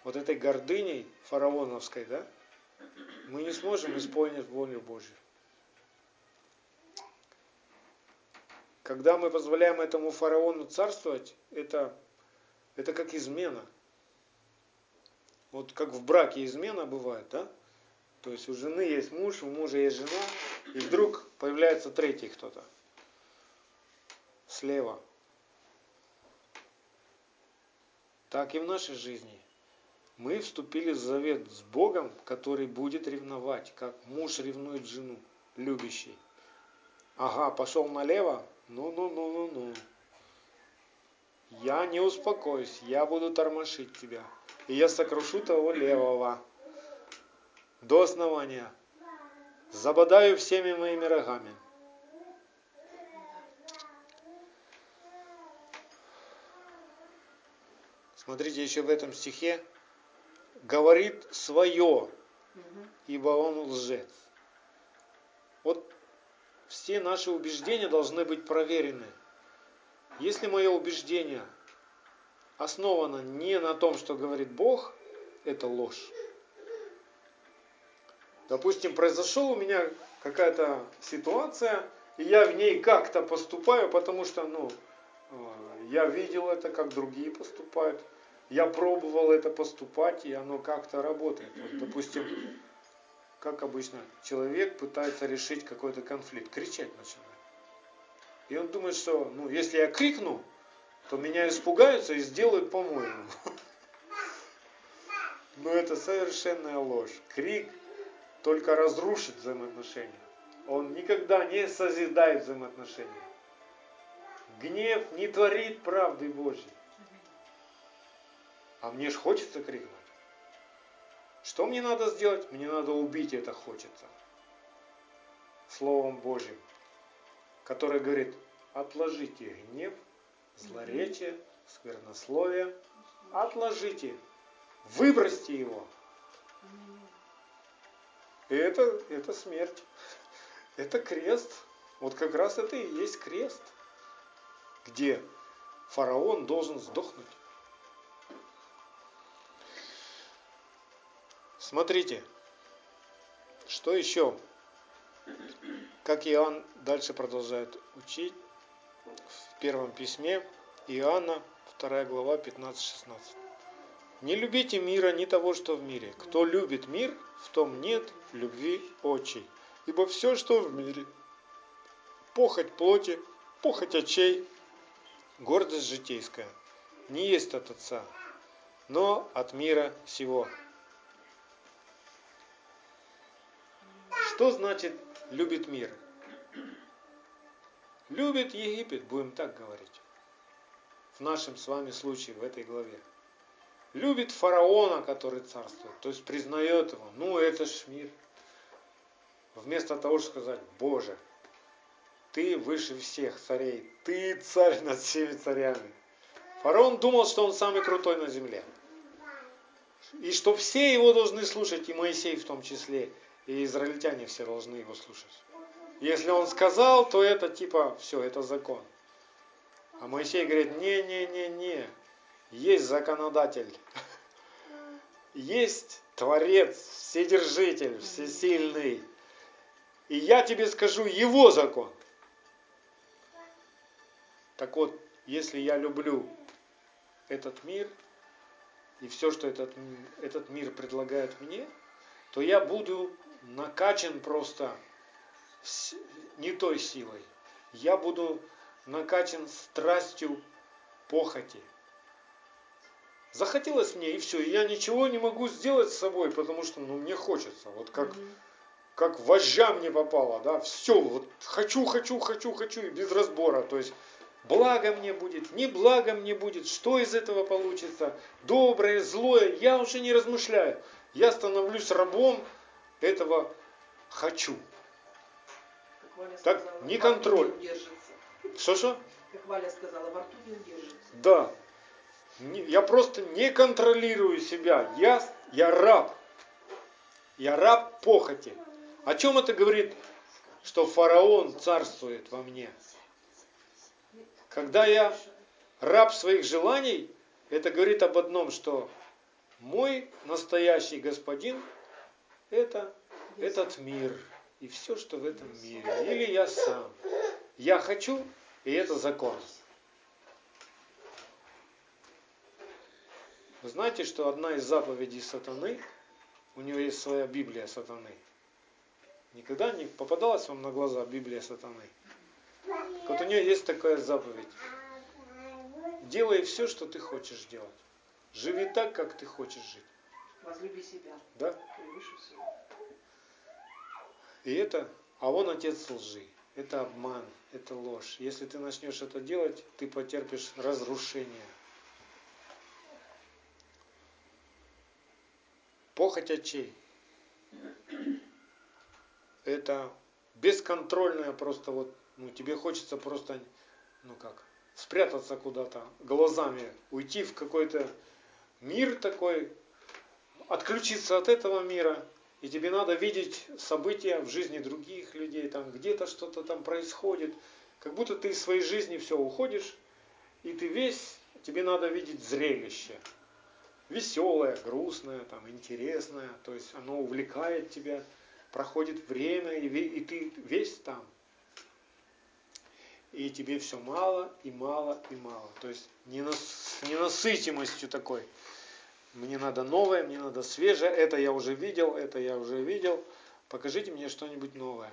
[SPEAKER 1] вот этой гордыней фараоновской, да, мы не сможем исполнить волю Божью. Когда мы позволяем этому фараону царствовать, это, это как измена. Вот как в браке измена бывает, да? То есть у жены есть муж, у мужа есть жена, и вдруг появляется третий кто-то. Слева. Так и в нашей жизни. Мы вступили в завет с Богом, который будет ревновать, как муж ревнует жену, любящий. Ага, пошел налево, ну-ну-ну-ну-ну. Я не успокоюсь, я буду тормошить тебя. И я сокрушу того левого до основания. Забодаю всеми моими рогами. Смотрите, еще в этом стихе говорит свое, ибо он лжец. Вот все наши убеждения должны быть проверены. Если мое убеждение основано не на том, что говорит Бог, это ложь. Допустим, произошел у меня какая-то ситуация, и я в ней как-то поступаю, потому что, ну, э, я видел это, как другие поступают. Я пробовал это поступать, и оно как-то работает. Вот, допустим, как обычно, человек пытается решить какой-то конфликт, кричать начинает. И он думает, что, ну, если я крикну, то меня испугаются и сделают по-моему. Но это совершенная ложь. Крик только разрушит взаимоотношения. Он никогда не созидает взаимоотношения. Гнев не творит правды Божьей. А мне ж хочется крикнуть. Что мне надо сделать? Мне надо убить это хочется. Словом Божьим, которое говорит, отложите гнев, злоречие, сквернословие, отложите, выбросьте его. И это, это смерть. Это крест. Вот как раз это и есть крест, где фараон должен сдохнуть. Смотрите, что еще? Как Иоанн дальше продолжает учить в первом письме Иоанна, 2 глава, 15-16. Не любите мира, ни того, что в мире. Кто любит мир, в том нет любви очей. Ибо все, что в мире, похоть плоти, похоть очей, гордость житейская, не есть от Отца, но от мира всего. Что значит любит мир? Любит Египет, будем так говорить. В нашем с вами случае, в этой главе. Любит фараона, который царствует, то есть признает его. Ну, это ж мир. Вместо того, чтобы сказать, Боже, ты выше всех царей, ты царь над всеми царями. Фараон думал, что он самый крутой на земле. И что все его должны слушать, и Моисей в том числе и израильтяне все должны его слушать. Если он сказал, то это типа, все, это закон. А Моисей говорит, не-не-не-не, есть законодатель, есть Творец, Вседержитель, Всесильный. И я тебе скажу его закон. Так вот, если я люблю этот мир и все, что этот, этот мир предлагает мне, то я буду накачан просто не той силой. Я буду накачан страстью похоти. Захотелось мне, и все. И я ничего не могу сделать с собой, потому что ну, мне хочется. Вот как, mm-hmm. как вожжа мне попало, да, все, вот хочу, хочу, хочу, хочу, и без разбора. То есть благо мне будет, не благо мне будет, что из этого получится, доброе, злое, я уже не размышляю. Я становлюсь рабом этого хочу. Так, сказала, не контроль. Что-что?
[SPEAKER 2] Как Валя сказала, во рту не удержится.
[SPEAKER 1] Да. Я просто не контролирую себя. Я, я раб. Я раб похоти. О чем это говорит? Что фараон царствует во мне. Когда я раб своих желаний, Это говорит об одном, что мой настоящий господин – это этот мир и все, что в этом мире. Или я сам. Я хочу, и это закон. Вы знаете, что одна из заповедей сатаны, у него есть своя Библия сатаны. Никогда не попадалась вам на глаза Библия сатаны? Вот у нее есть такая заповедь. Делай все, что ты хочешь делать. Живи так, как ты хочешь жить.
[SPEAKER 2] Возлюби себя.
[SPEAKER 1] Да?
[SPEAKER 2] Превыше всего.
[SPEAKER 1] И это, а он отец лжи. Это обман, это ложь. Если ты начнешь это делать, ты потерпишь разрушение. Похоть очей. Это бесконтрольная просто вот, ну тебе хочется просто, ну как, спрятаться куда-то, глазами уйти в какой-то мир такой, отключиться от этого мира, и тебе надо видеть события в жизни других людей, там где-то что-то там происходит, как будто ты из своей жизни все уходишь, и ты весь, тебе надо видеть зрелище, веселое, грустное, там, интересное, то есть оно увлекает тебя, проходит время, и, и ты весь там и тебе все мало и мало и мало. То есть с ненасытимостью такой. Мне надо новое, мне надо свежее, это я уже видел, это я уже видел. Покажите мне что-нибудь новое.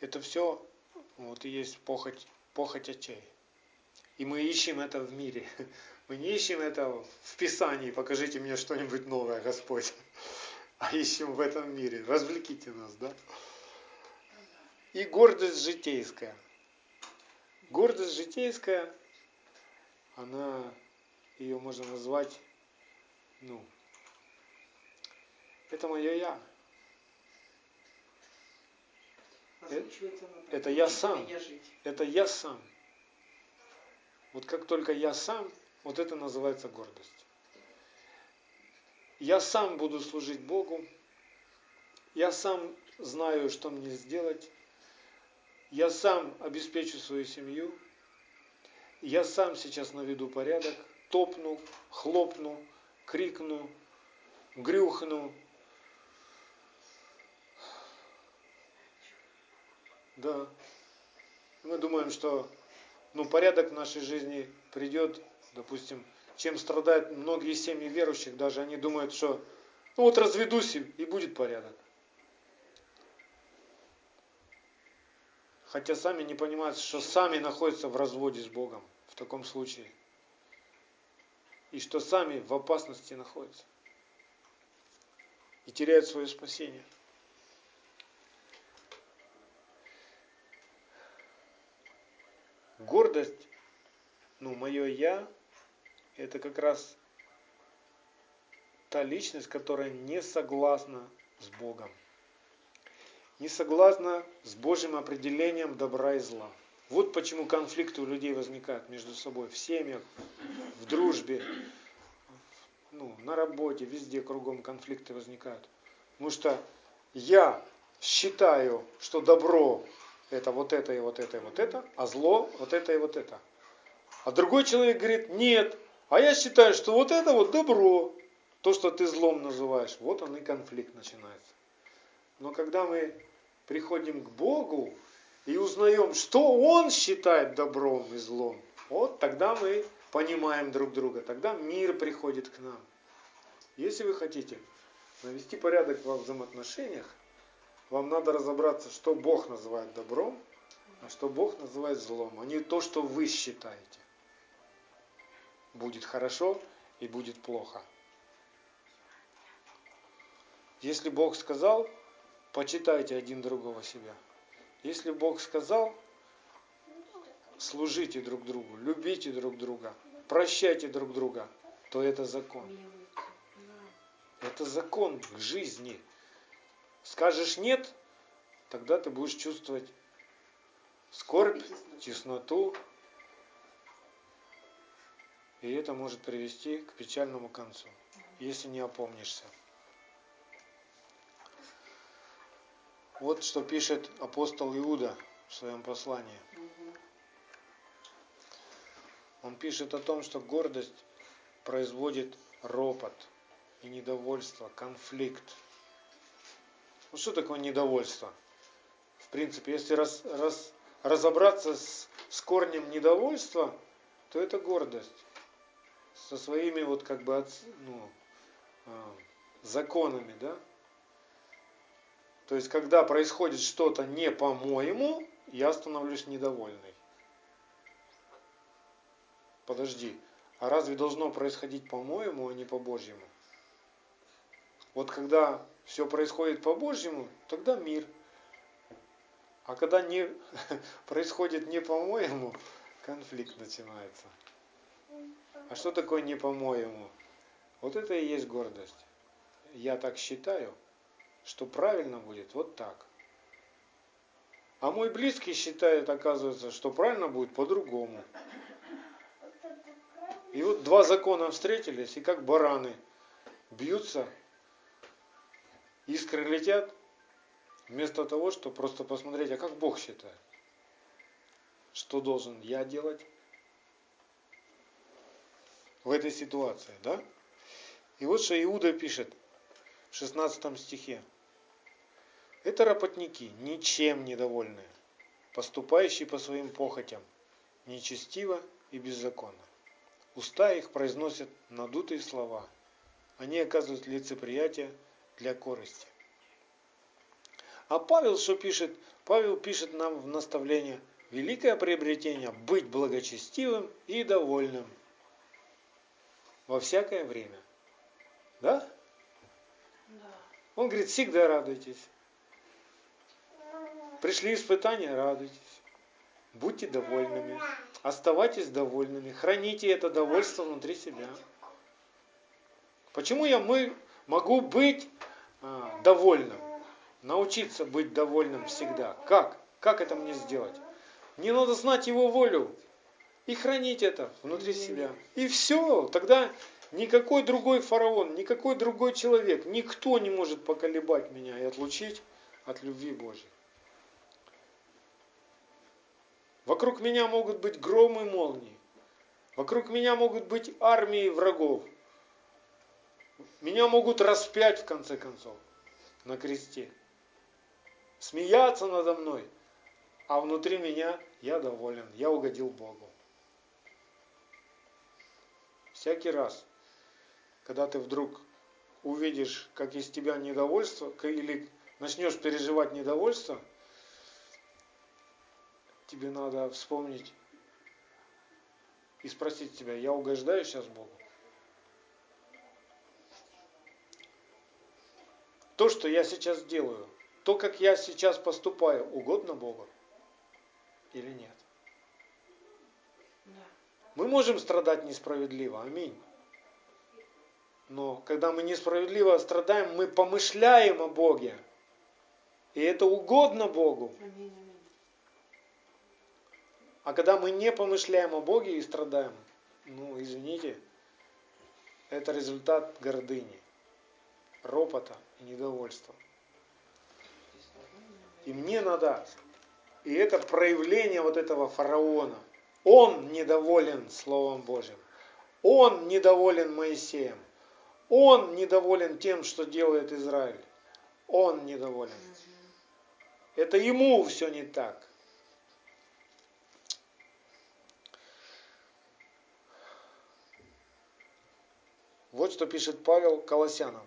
[SPEAKER 1] Это все вот и есть похоть, похоть очей. И мы ищем это в мире. Мы не ищем это в Писании, покажите мне что-нибудь новое, Господь. А ищем в этом мире. Развлеките нас, да? и гордость житейская. Гордость житейская, она, ее можно назвать, ну, это мое я. Это, это я сам. Это я сам. Вот как только я сам, вот это называется гордость. Я сам буду служить Богу. Я сам знаю, что мне сделать я сам обеспечу свою семью, я сам сейчас наведу порядок, топну, хлопну, крикну, грюхну. Да. Мы думаем, что ну, порядок в нашей жизни придет, допустим, чем страдают многие семьи верующих, даже они думают, что ну вот разведусь и будет порядок. Хотя сами не понимают, что сами находятся в разводе с Богом в таком случае. И что сами в опасности находятся. И теряют свое спасение. Гордость, ну, мое я, это как раз та личность, которая не согласна с Богом не согласна с Божьим определением добра и зла. Вот почему конфликты у людей возникают между собой в семьях, в дружбе, ну, на работе, везде кругом конфликты возникают. Потому что я считаю, что добро это вот это и вот это и вот это, а зло вот это и вот это. А другой человек говорит, нет, а я считаю, что вот это вот добро, то, что ты злом называешь, вот он и конфликт начинается. Но когда мы приходим к Богу и узнаем, что Он считает добром и злом, вот тогда мы понимаем друг друга, тогда мир приходит к нам. Если вы хотите навести порядок во взаимоотношениях, вам надо разобраться, что Бог называет добром, а что Бог называет злом, а не то, что вы считаете. Будет хорошо и будет плохо. Если Бог сказал, почитайте один другого себя. Если Бог сказал, служите друг другу, любите друг друга, прощайте друг друга, то это закон. Это закон к жизни. Скажешь нет, тогда ты будешь чувствовать скорбь, тесноту, и это может привести к печальному концу, если не опомнишься. Вот что пишет апостол Иуда в своем послании. Он пишет о том, что гордость производит ропот и недовольство, конфликт. Ну что такое недовольство? В принципе, если раз, раз, разобраться с, с корнем недовольства, то это гордость. Со своими вот как бы от, ну, э, законами, да? То есть, когда происходит что-то не по-моему, я становлюсь недовольный. Подожди, а разве должно происходить по-моему, а не по-божьему? Вот когда все происходит по-божьему, тогда мир. А когда не происходит не по-моему, конфликт начинается. А что такое не по-моему? Вот это и есть гордость. Я так считаю, что правильно будет вот так. А мой близкий считает, оказывается, что правильно будет по-другому. И вот два закона встретились, и как бараны бьются, искры летят, вместо того, чтобы просто посмотреть, а как Бог считает. Что должен я делать в этой ситуации, да? И вот что Иуда пишет в 16 стихе. Это работники, ничем недовольные, поступающие по своим похотям, нечестиво и беззаконно. Уста их произносят надутые слова. Они оказывают лицеприятие для корысти. А Павел что пишет? Павел пишет нам в наставление великое приобретение быть благочестивым и довольным во всякое время. Да? Он говорит, всегда радуйтесь. Пришли испытания, радуйтесь. Будьте довольными. Оставайтесь довольными. Храните это довольство внутри себя. Почему я мы, могу быть а, довольным? Научиться быть довольным всегда. Как? Как это мне сделать? Мне надо знать его волю и хранить это внутри себя. И все. Тогда никакой другой фараон, никакой другой человек, никто не может поколебать меня и отлучить от любви Божьей. Вокруг меня могут быть громы и молнии. Вокруг меня могут быть армии врагов. Меня могут распять в конце концов на кресте. Смеяться надо мной. А внутри меня я доволен, я угодил Богу. Всякий раз, когда ты вдруг увидишь, как из тебя недовольство, или начнешь переживать недовольство, тебе надо вспомнить и спросить себя, я угождаю сейчас Богу? То, что я сейчас делаю, то, как я сейчас поступаю, угодно Богу или нет?
[SPEAKER 2] Да.
[SPEAKER 1] Мы можем страдать несправедливо, аминь. Но когда мы несправедливо страдаем, мы помышляем о Боге. И это угодно Богу. А когда мы не помышляем о Боге и страдаем, ну, извините, это результат гордыни, ропота и недовольства. И мне надо, и это проявление вот этого фараона. Он недоволен Словом Божьим. Он недоволен Моисеем. Он недоволен тем, что делает Израиль. Он недоволен. Это ему все не так. Вот что пишет Павел Колоссянам.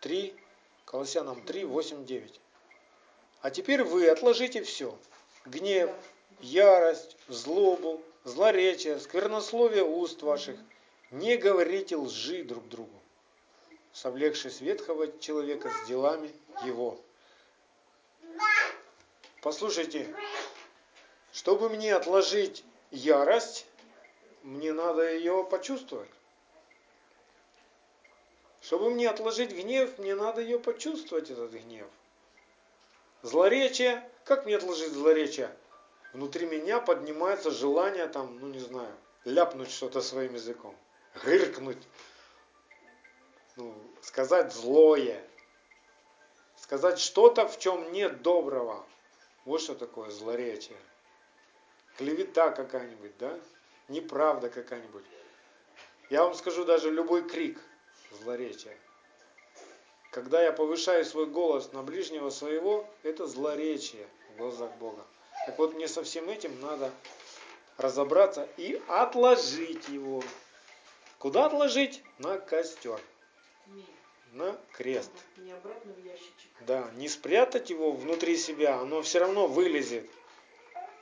[SPEAKER 1] 3, Колоссянам 3, 8, 9. А теперь вы отложите все. Гнев, ярость, злобу, злоречие, сквернословие уст ваших. Не говорите лжи друг другу, совлекшись ветхого человека с делами его. Послушайте, чтобы мне отложить ярость, мне надо ее почувствовать. Чтобы мне отложить гнев, мне надо ее почувствовать, этот гнев. Злоречие, как мне отложить злоречие? Внутри меня поднимается желание там, ну не знаю, ляпнуть что-то своим языком, гыркнуть, ну, сказать злое, сказать что-то, в чем нет доброго. Вот что такое злоречие. Клевета какая-нибудь, да? неправда какая-нибудь. Я вам скажу даже любой крик злоречия. Когда я повышаю свой голос на ближнего своего, это злоречие в глазах Бога. Так вот, мне со всем этим надо разобраться и отложить его. Куда отложить? На костер,
[SPEAKER 2] Не,
[SPEAKER 1] на крест.
[SPEAKER 2] не обратно в ящичек.
[SPEAKER 1] Да, не спрятать его внутри себя, оно все равно вылезет.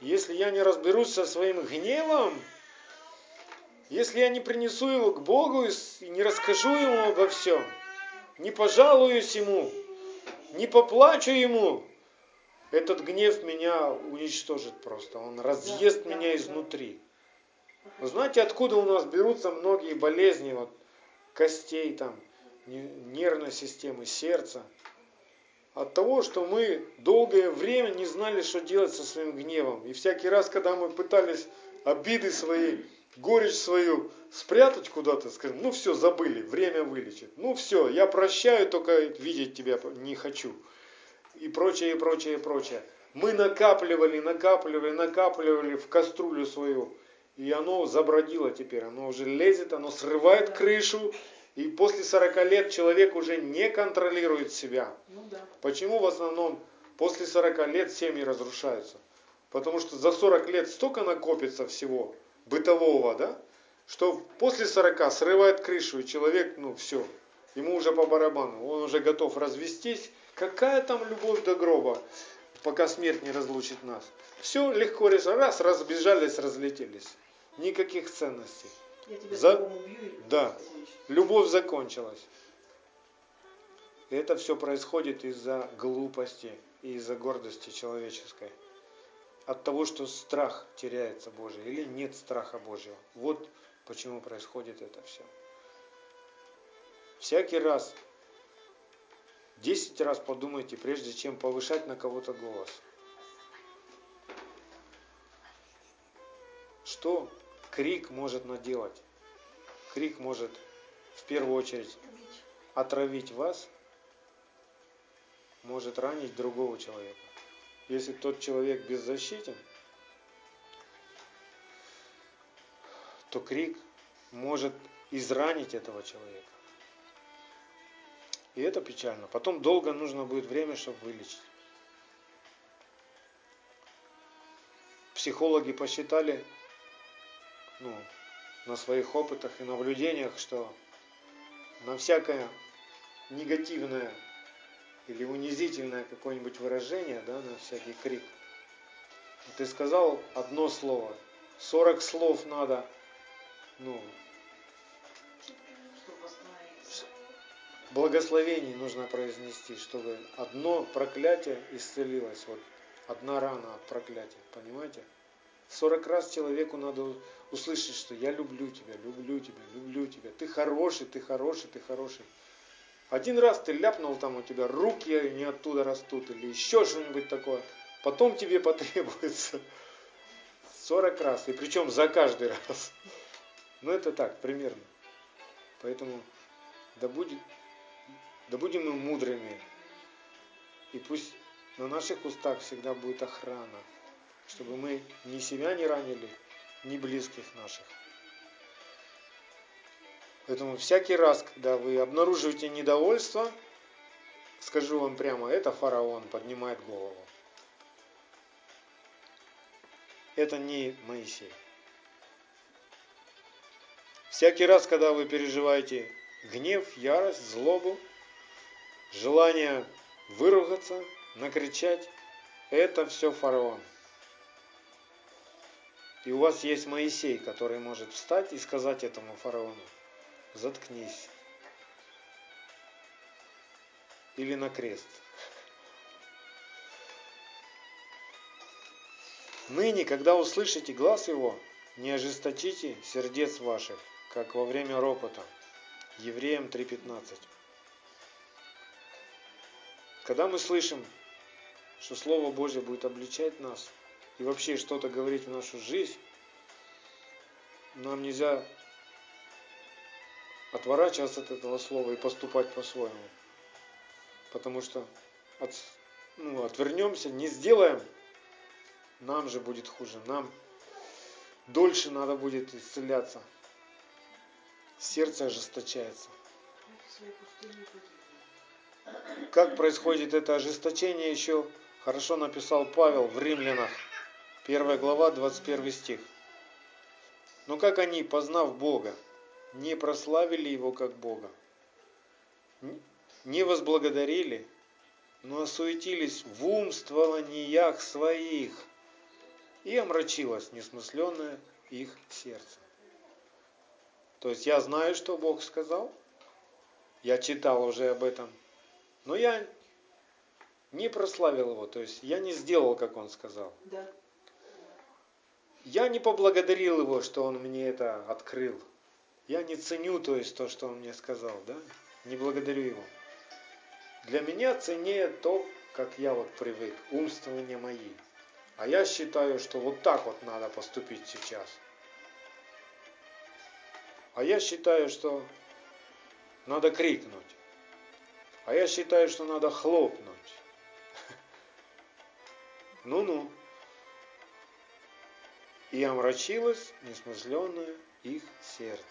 [SPEAKER 1] Если я не разберусь со своим гневом, если я не принесу его к Богу и не расскажу ему обо всем, не пожалуюсь ему, не поплачу ему, этот гнев меня уничтожит просто. Он разъест
[SPEAKER 2] да,
[SPEAKER 1] меня
[SPEAKER 2] да.
[SPEAKER 1] изнутри. Вы знаете, откуда у нас берутся многие болезни вот, костей, там, не- нервной системы, сердца? От того, что мы долгое время не знали, что делать со своим гневом. И всякий раз, когда мы пытались обиды свои, горечь свою спрятать куда-то, скажем, ну все, забыли, время вылечит. Ну все, я прощаю, только видеть тебя не хочу. И прочее, и прочее, и прочее. Мы накапливали, накапливали, накапливали в кастрюлю свою. И оно забродило теперь, оно уже лезет, оно срывает
[SPEAKER 2] Да.
[SPEAKER 1] крышу. И после 40 лет человек уже не контролирует себя.
[SPEAKER 2] Ну да.
[SPEAKER 1] Почему в основном после 40 лет семьи разрушаются? Потому что за 40 лет столько накопится всего бытового, да, что после 40 срывает крышу, и человек, ну все, ему уже по барабану, он уже готов развестись. Какая там любовь до гроба, пока смерть не разлучит нас? Все легко, рез- раз, разбежались, разлетелись. Никаких ценностей.
[SPEAKER 2] Я тебя
[SPEAKER 1] За-
[SPEAKER 2] убью
[SPEAKER 1] Да. Любовь закончилась. И это все происходит из-за глупости и из-за гордости человеческой. От того, что страх теряется Божий или нет страха Божьего. Вот почему происходит это все. Всякий раз, 10 раз подумайте, прежде чем повышать на кого-то голос. Что крик может наделать? Крик может в первую очередь отравить вас, может ранить другого человека. Если тот человек беззащитен, то крик может изранить этого человека. И это печально. Потом долго нужно будет время, чтобы вылечить. Психологи посчитали ну, на своих опытах и наблюдениях, что на всякое негативное или унизительное какое-нибудь выражение, да, на всякий крик. Ты сказал одно слово, 40 слов надо, ну, благословений нужно произнести, чтобы одно проклятие исцелилось, вот одна рана от проклятия, понимаете? 40 раз человеку надо услышать, что я люблю тебя, люблю тебя, люблю тебя, ты хороший, ты хороший, ты хороший. Один раз ты ляпнул, там у тебя руки не оттуда растут, или еще что-нибудь такое, потом тебе потребуется 40 раз, и причем за каждый раз. Ну это так, примерно. Поэтому да будет, да будем мы мудрыми, и пусть на наших устах всегда будет охрана, чтобы мы ни себя не ранили, ни близких наших. Поэтому всякий раз, когда вы обнаруживаете недовольство, скажу вам прямо, это фараон поднимает голову. Это не Моисей. Всякий раз, когда вы переживаете гнев, ярость, злобу, желание выругаться, накричать, это все фараон. И у вас есть Моисей, который может встать и сказать этому фараону, заткнись. Или на крест. Ныне, когда услышите глаз его, не ожесточите сердец ваших, как во время ропота. Евреям 3.15. Когда мы слышим, что Слово Божье будет обличать нас и вообще что-то говорить в нашу жизнь, нам нельзя отворачиваться от этого слова и поступать по-своему. Потому что от, ну, отвернемся, не сделаем, нам же будет хуже. Нам дольше надо будет исцеляться. Сердце ожесточается. Как происходит это ожесточение, еще хорошо написал Павел в Римлянах, 1 глава, 21 стих. Но как они, познав Бога, не прославили Его как Бога, не возблагодарили, но осуетились в умствованиях своих, и омрачилось несмысленное их сердце. То есть я знаю, что Бог сказал, я читал уже об этом, но я не прославил его, то есть я не сделал, как он сказал.
[SPEAKER 2] Да.
[SPEAKER 1] Я не поблагодарил его, что он мне это открыл. Я не ценю, то есть, то, что он мне сказал, да? Не благодарю его. Для меня ценнее то, как я вот привык, умствования мои. А я считаю, что вот так вот надо поступить сейчас. А я считаю, что надо крикнуть. А я считаю, что надо хлопнуть. Ну-ну. И омрачилось несмысленное их сердце.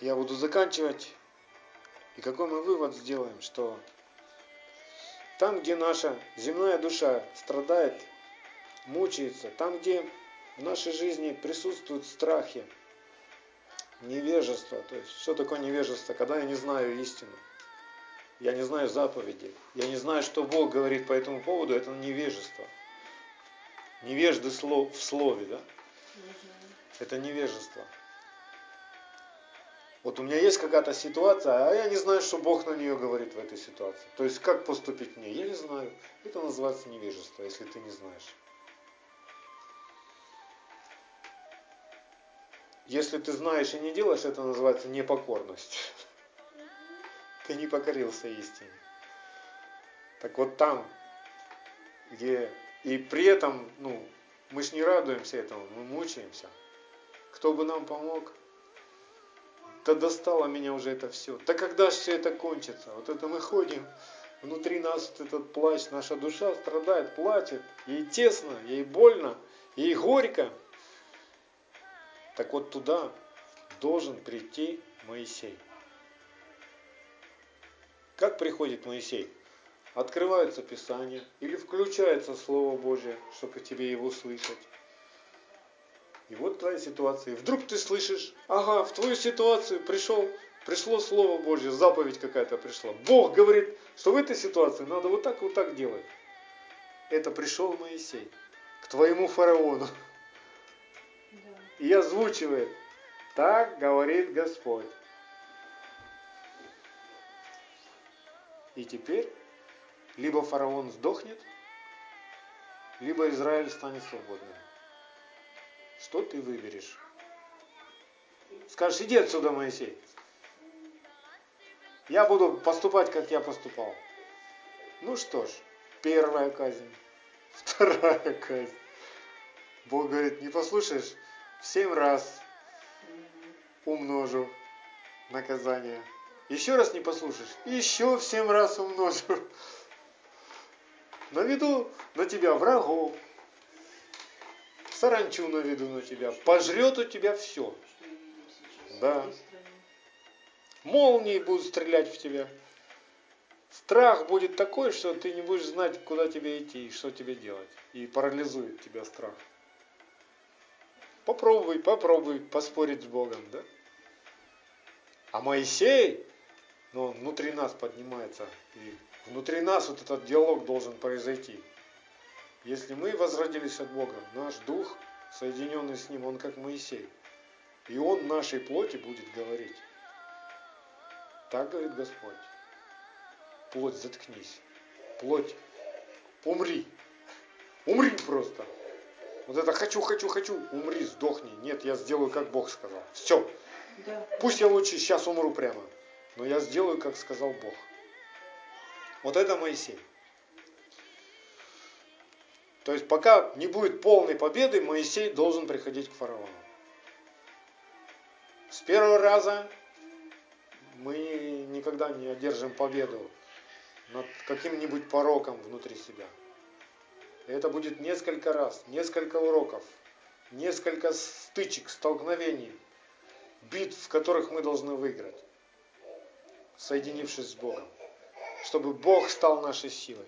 [SPEAKER 1] Я буду заканчивать. И какой мы вывод сделаем, что там, где наша земная душа страдает, мучается, там, где в нашей жизни присутствуют страхи, невежество, то есть что такое невежество, когда я не знаю истину, я не знаю заповеди, я не знаю, что Бог говорит по этому поводу, это невежество. Невежды в слове, да? Это невежество. Вот у меня есть какая-то ситуация, а я не знаю, что Бог на нее говорит в этой ситуации. То есть как поступить мне, я не знаю. Это называется невежество, если ты не знаешь. Если ты знаешь и не делаешь, это называется непокорность. Ты не покорился истине. Так вот там, где и при этом, ну, мы ж не радуемся этому, мы мучаемся. Кто бы нам помог? Да достало меня уже это все. Да когда же все это кончится? Вот это мы ходим, внутри нас вот этот плач, наша душа страдает, плачет. Ей тесно, ей больно, ей горько. Так вот туда должен прийти Моисей. Как приходит Моисей? Открывается Писание или включается Слово Божье, чтобы тебе его слышать. И вот твоя ситуация. И вдруг ты слышишь, ага, в твою ситуацию пришел, пришло Слово Божье, заповедь какая-то пришла. Бог говорит, что в этой ситуации надо вот так, вот так делать. Это пришел Моисей к твоему фараону
[SPEAKER 2] Да.
[SPEAKER 1] и озвучивает, так говорит Господь. И теперь либо фараон сдохнет, либо Израиль станет свободным. Что ты выберешь? Скажешь, иди отсюда, Моисей. Я буду поступать, как я поступал. Ну что ж, первая казнь, вторая казнь. Бог говорит, не послушаешь, в семь раз умножу наказание. Еще раз не послушаешь, еще в семь раз умножу. Наведу на тебя врагов, саранчу наведу на тебя, пожрет у тебя все. Да. Молнии будут стрелять в тебя. Страх будет такой, что ты не будешь знать, куда тебе идти и что тебе делать. И парализует тебя страх. Попробуй, попробуй поспорить с Богом, да? А Моисей, ну, он внутри нас поднимается. И внутри нас вот этот диалог должен произойти. Если мы возродились от Бога, наш дух, соединенный с Ним, он как Моисей. И он нашей плоти будет говорить. Так говорит Господь. Плоть, заткнись. Плоть, умри. Умри просто. Вот это хочу, хочу, хочу. Умри, сдохни. Нет, я сделаю, как Бог сказал. Все.
[SPEAKER 2] Да.
[SPEAKER 1] Пусть я лучше сейчас умру прямо. Но я сделаю, как сказал Бог. Вот это Моисей. То есть пока не будет полной победы, Моисей должен приходить к фараону. С первого раза мы никогда не одержим победу над каким-нибудь пороком внутри себя. это будет несколько раз, несколько уроков, несколько стычек, столкновений, битв, в которых мы должны выиграть, соединившись с Богом, чтобы Бог стал нашей силой.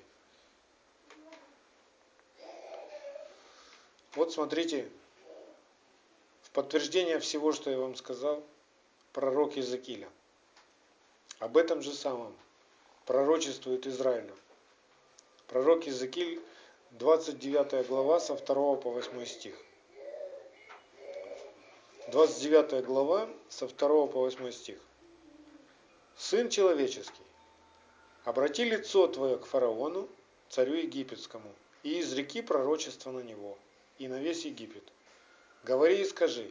[SPEAKER 1] Вот смотрите, в подтверждение всего, что я вам сказал, пророк Иезекииля. Об этом же самом пророчествует Израилю. Пророк Иезекииль, 29 глава, со 2 по 8 стих. 29 глава, со 2 по 8 стих. «Сын человеческий, обрати лицо твое к фараону, царю египетскому, и изреки пророчество на него, и на весь Египет. Говори и скажи,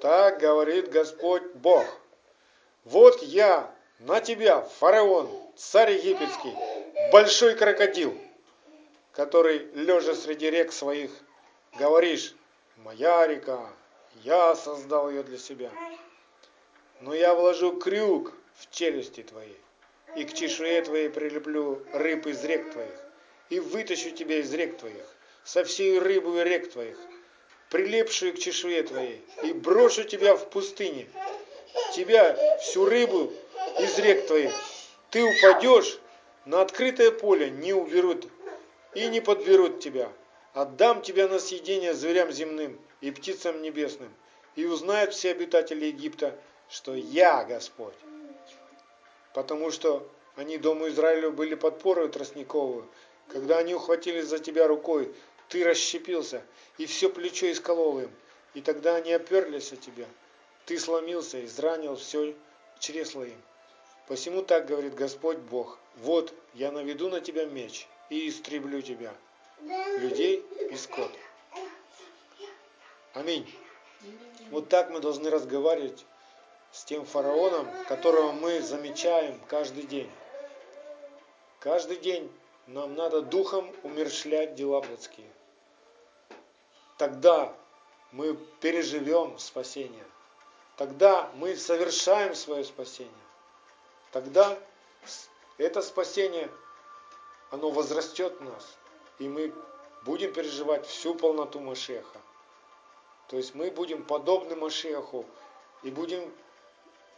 [SPEAKER 1] так говорит Господь Бог. Вот я на тебя, фараон, царь египетский, большой крокодил, который, лежа среди рек своих, говоришь, моя река, я создал ее для себя. Но я вложу крюк в челюсти твои, и к чешуе твоей прилеплю рыб из рек твоих, и вытащу тебя из рек твоих, со всей рыбой рек твоих, прилепшую к чешуе твоей, и брошу тебя в пустыне, тебя, всю рыбу из рек твоих. Ты упадешь на открытое поле, не уберут и не подберут тебя. Отдам тебя на съедение зверям земным и птицам небесным, и узнают все обитатели Египта, что я Господь. Потому что они дому Израилю были подпорою тростниковую, когда они ухватились за тебя рукой, ты расщепился, и все плечо исколол им, и тогда они оперлись от тебя. Ты сломился, изранил все чресло им. Посему так говорит Господь Бог, вот я наведу на тебя меч и истреблю тебя, людей и скот. Аминь. Вот так мы должны разговаривать с тем фараоном, которого мы замечаем каждый день. Каждый день нам надо духом умершлять дела плотские тогда мы переживем спасение. Тогда мы совершаем свое спасение. Тогда это спасение, оно возрастет в нас. И мы будем переживать всю полноту Машеха. То есть мы будем подобны Машеху и будем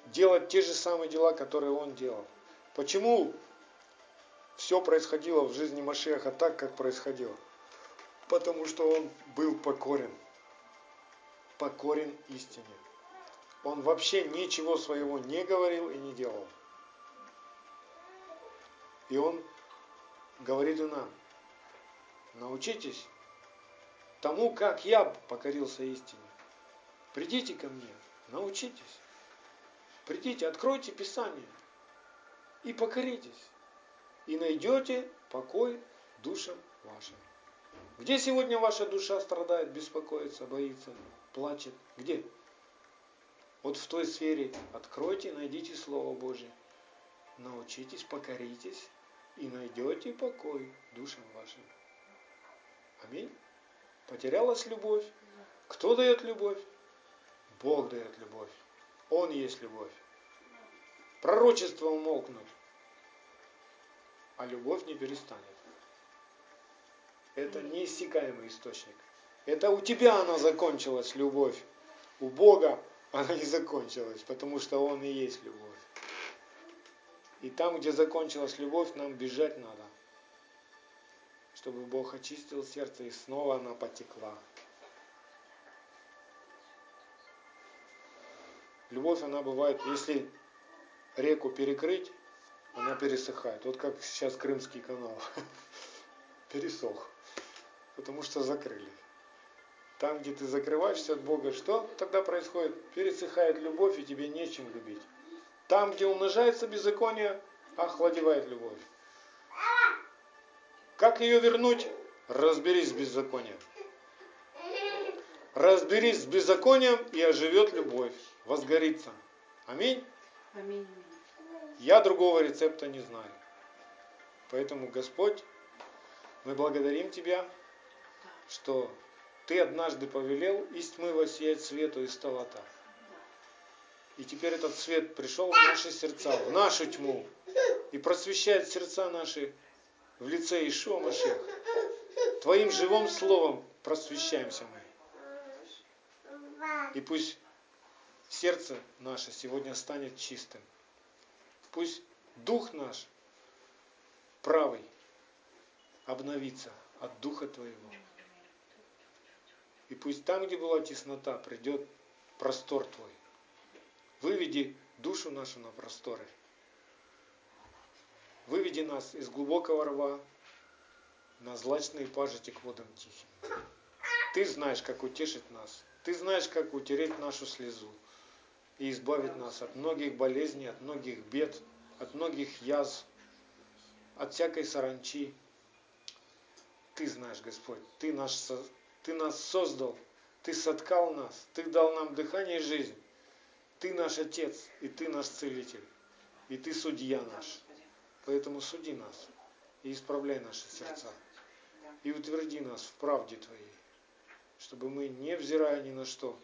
[SPEAKER 1] делать те же самые дела, которые он делал. Почему все происходило в жизни Машеха так, как происходило? потому что он был покорен, покорен истине. Он вообще ничего своего не говорил и не делал. И он говорит и нам, научитесь тому, как я покорился истине. Придите ко мне, научитесь. Придите, откройте Писание и покоритесь. И найдете покой душам вашим. Где сегодня ваша душа страдает, беспокоится, боится, плачет? Где? Вот в той сфере откройте, найдите Слово Божье. Научитесь, покоритесь и найдете покой душам вашим. Аминь. Потерялась любовь. Кто дает любовь? Бог дает любовь. Он есть любовь. Пророчество умолкнут, а любовь не перестанет. Это неиссякаемый источник. Это у тебя она закончилась, любовь. У Бога она не закончилась, потому что Он и есть любовь. И там, где закончилась любовь, нам бежать надо. Чтобы Бог очистил сердце, и снова она потекла. Любовь, она бывает, если реку перекрыть, она пересыхает. Вот как сейчас Крымский канал пересох потому что закрыли. Там, где ты закрываешься от Бога, что тогда происходит? Пересыхает любовь, и тебе нечем любить. Там, где умножается беззаконие, охладевает любовь. Как ее вернуть? Разберись с беззаконием. Разберись с беззаконием, и оживет любовь, возгорится. Аминь?
[SPEAKER 2] Аминь.
[SPEAKER 1] Я другого рецепта не знаю. Поэтому, Господь, мы благодарим Тебя что ты однажды повелел из тьмы воссиять свету и стала так. И теперь этот свет пришел в наши сердца, в нашу тьму, и просвещает сердца наши в лице Ишуа Машех. Твоим живым словом просвещаемся мы. И пусть сердце наше сегодня станет чистым. Пусть дух наш правый обновится от духа Твоего. И пусть там, где была теснота, придет простор Твой. Выведи душу нашу на просторы. Выведи нас из глубокого рва на злачные пажити к водам тихим. Ты знаешь, как утешить нас. Ты знаешь, как утереть нашу слезу и избавить нас от многих болезней, от многих бед, от многих язв, от всякой саранчи. Ты знаешь, Господь, Ты, наш, ты нас создал, Ты соткал нас, Ты дал нам дыхание и жизнь. Ты наш Отец, и Ты наш Целитель, и Ты судья наш. Поэтому суди нас и исправляй наши сердца. И утверди нас в правде Твоей, чтобы мы, невзирая ни на что,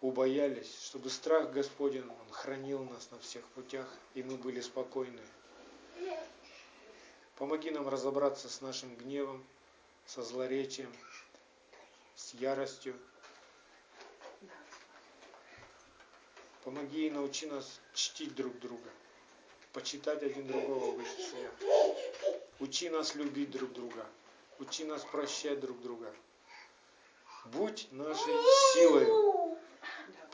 [SPEAKER 1] убоялись, чтобы страх Господень, Он хранил нас на всех путях, и мы были спокойны. Помоги нам разобраться с нашим гневом, со злоречием, с яростью. Помоги и научи нас чтить друг друга, почитать один другого выше себя. Учи нас любить друг друга, учи нас прощать друг друга. Будь нашей силой,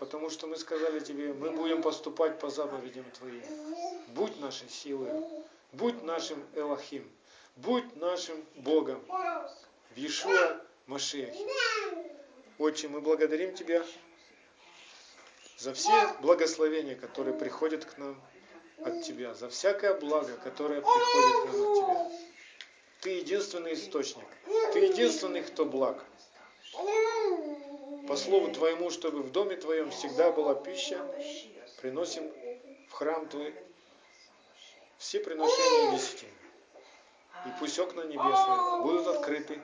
[SPEAKER 1] потому что мы сказали тебе, мы будем поступать по заповедям Твоим. Будь нашей силой, будь нашим Элохим, будь нашим Богом. В Иешуа Машехе. Отче, мы благодарим Тебя за все благословения, которые приходят к нам от Тебя, за всякое благо, которое приходит к нам от Тебя. Ты единственный источник, Ты единственный, кто благ. По слову Твоему, чтобы в доме Твоем всегда была пища, приносим в храм Твой все приношения десятины. И пусть окна небесные будут открыты,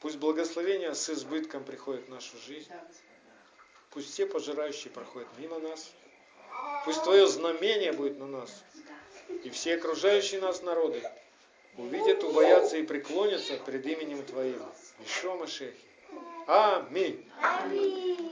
[SPEAKER 1] пусть благословения с избытком приходят в нашу жизнь, пусть все пожирающие проходят мимо нас, пусть Твое знамение будет на нас, и все окружающие нас народы увидят, убоятся и преклонятся пред именем Твоим. Ишо Машехи. Аминь.
[SPEAKER 2] Аминь.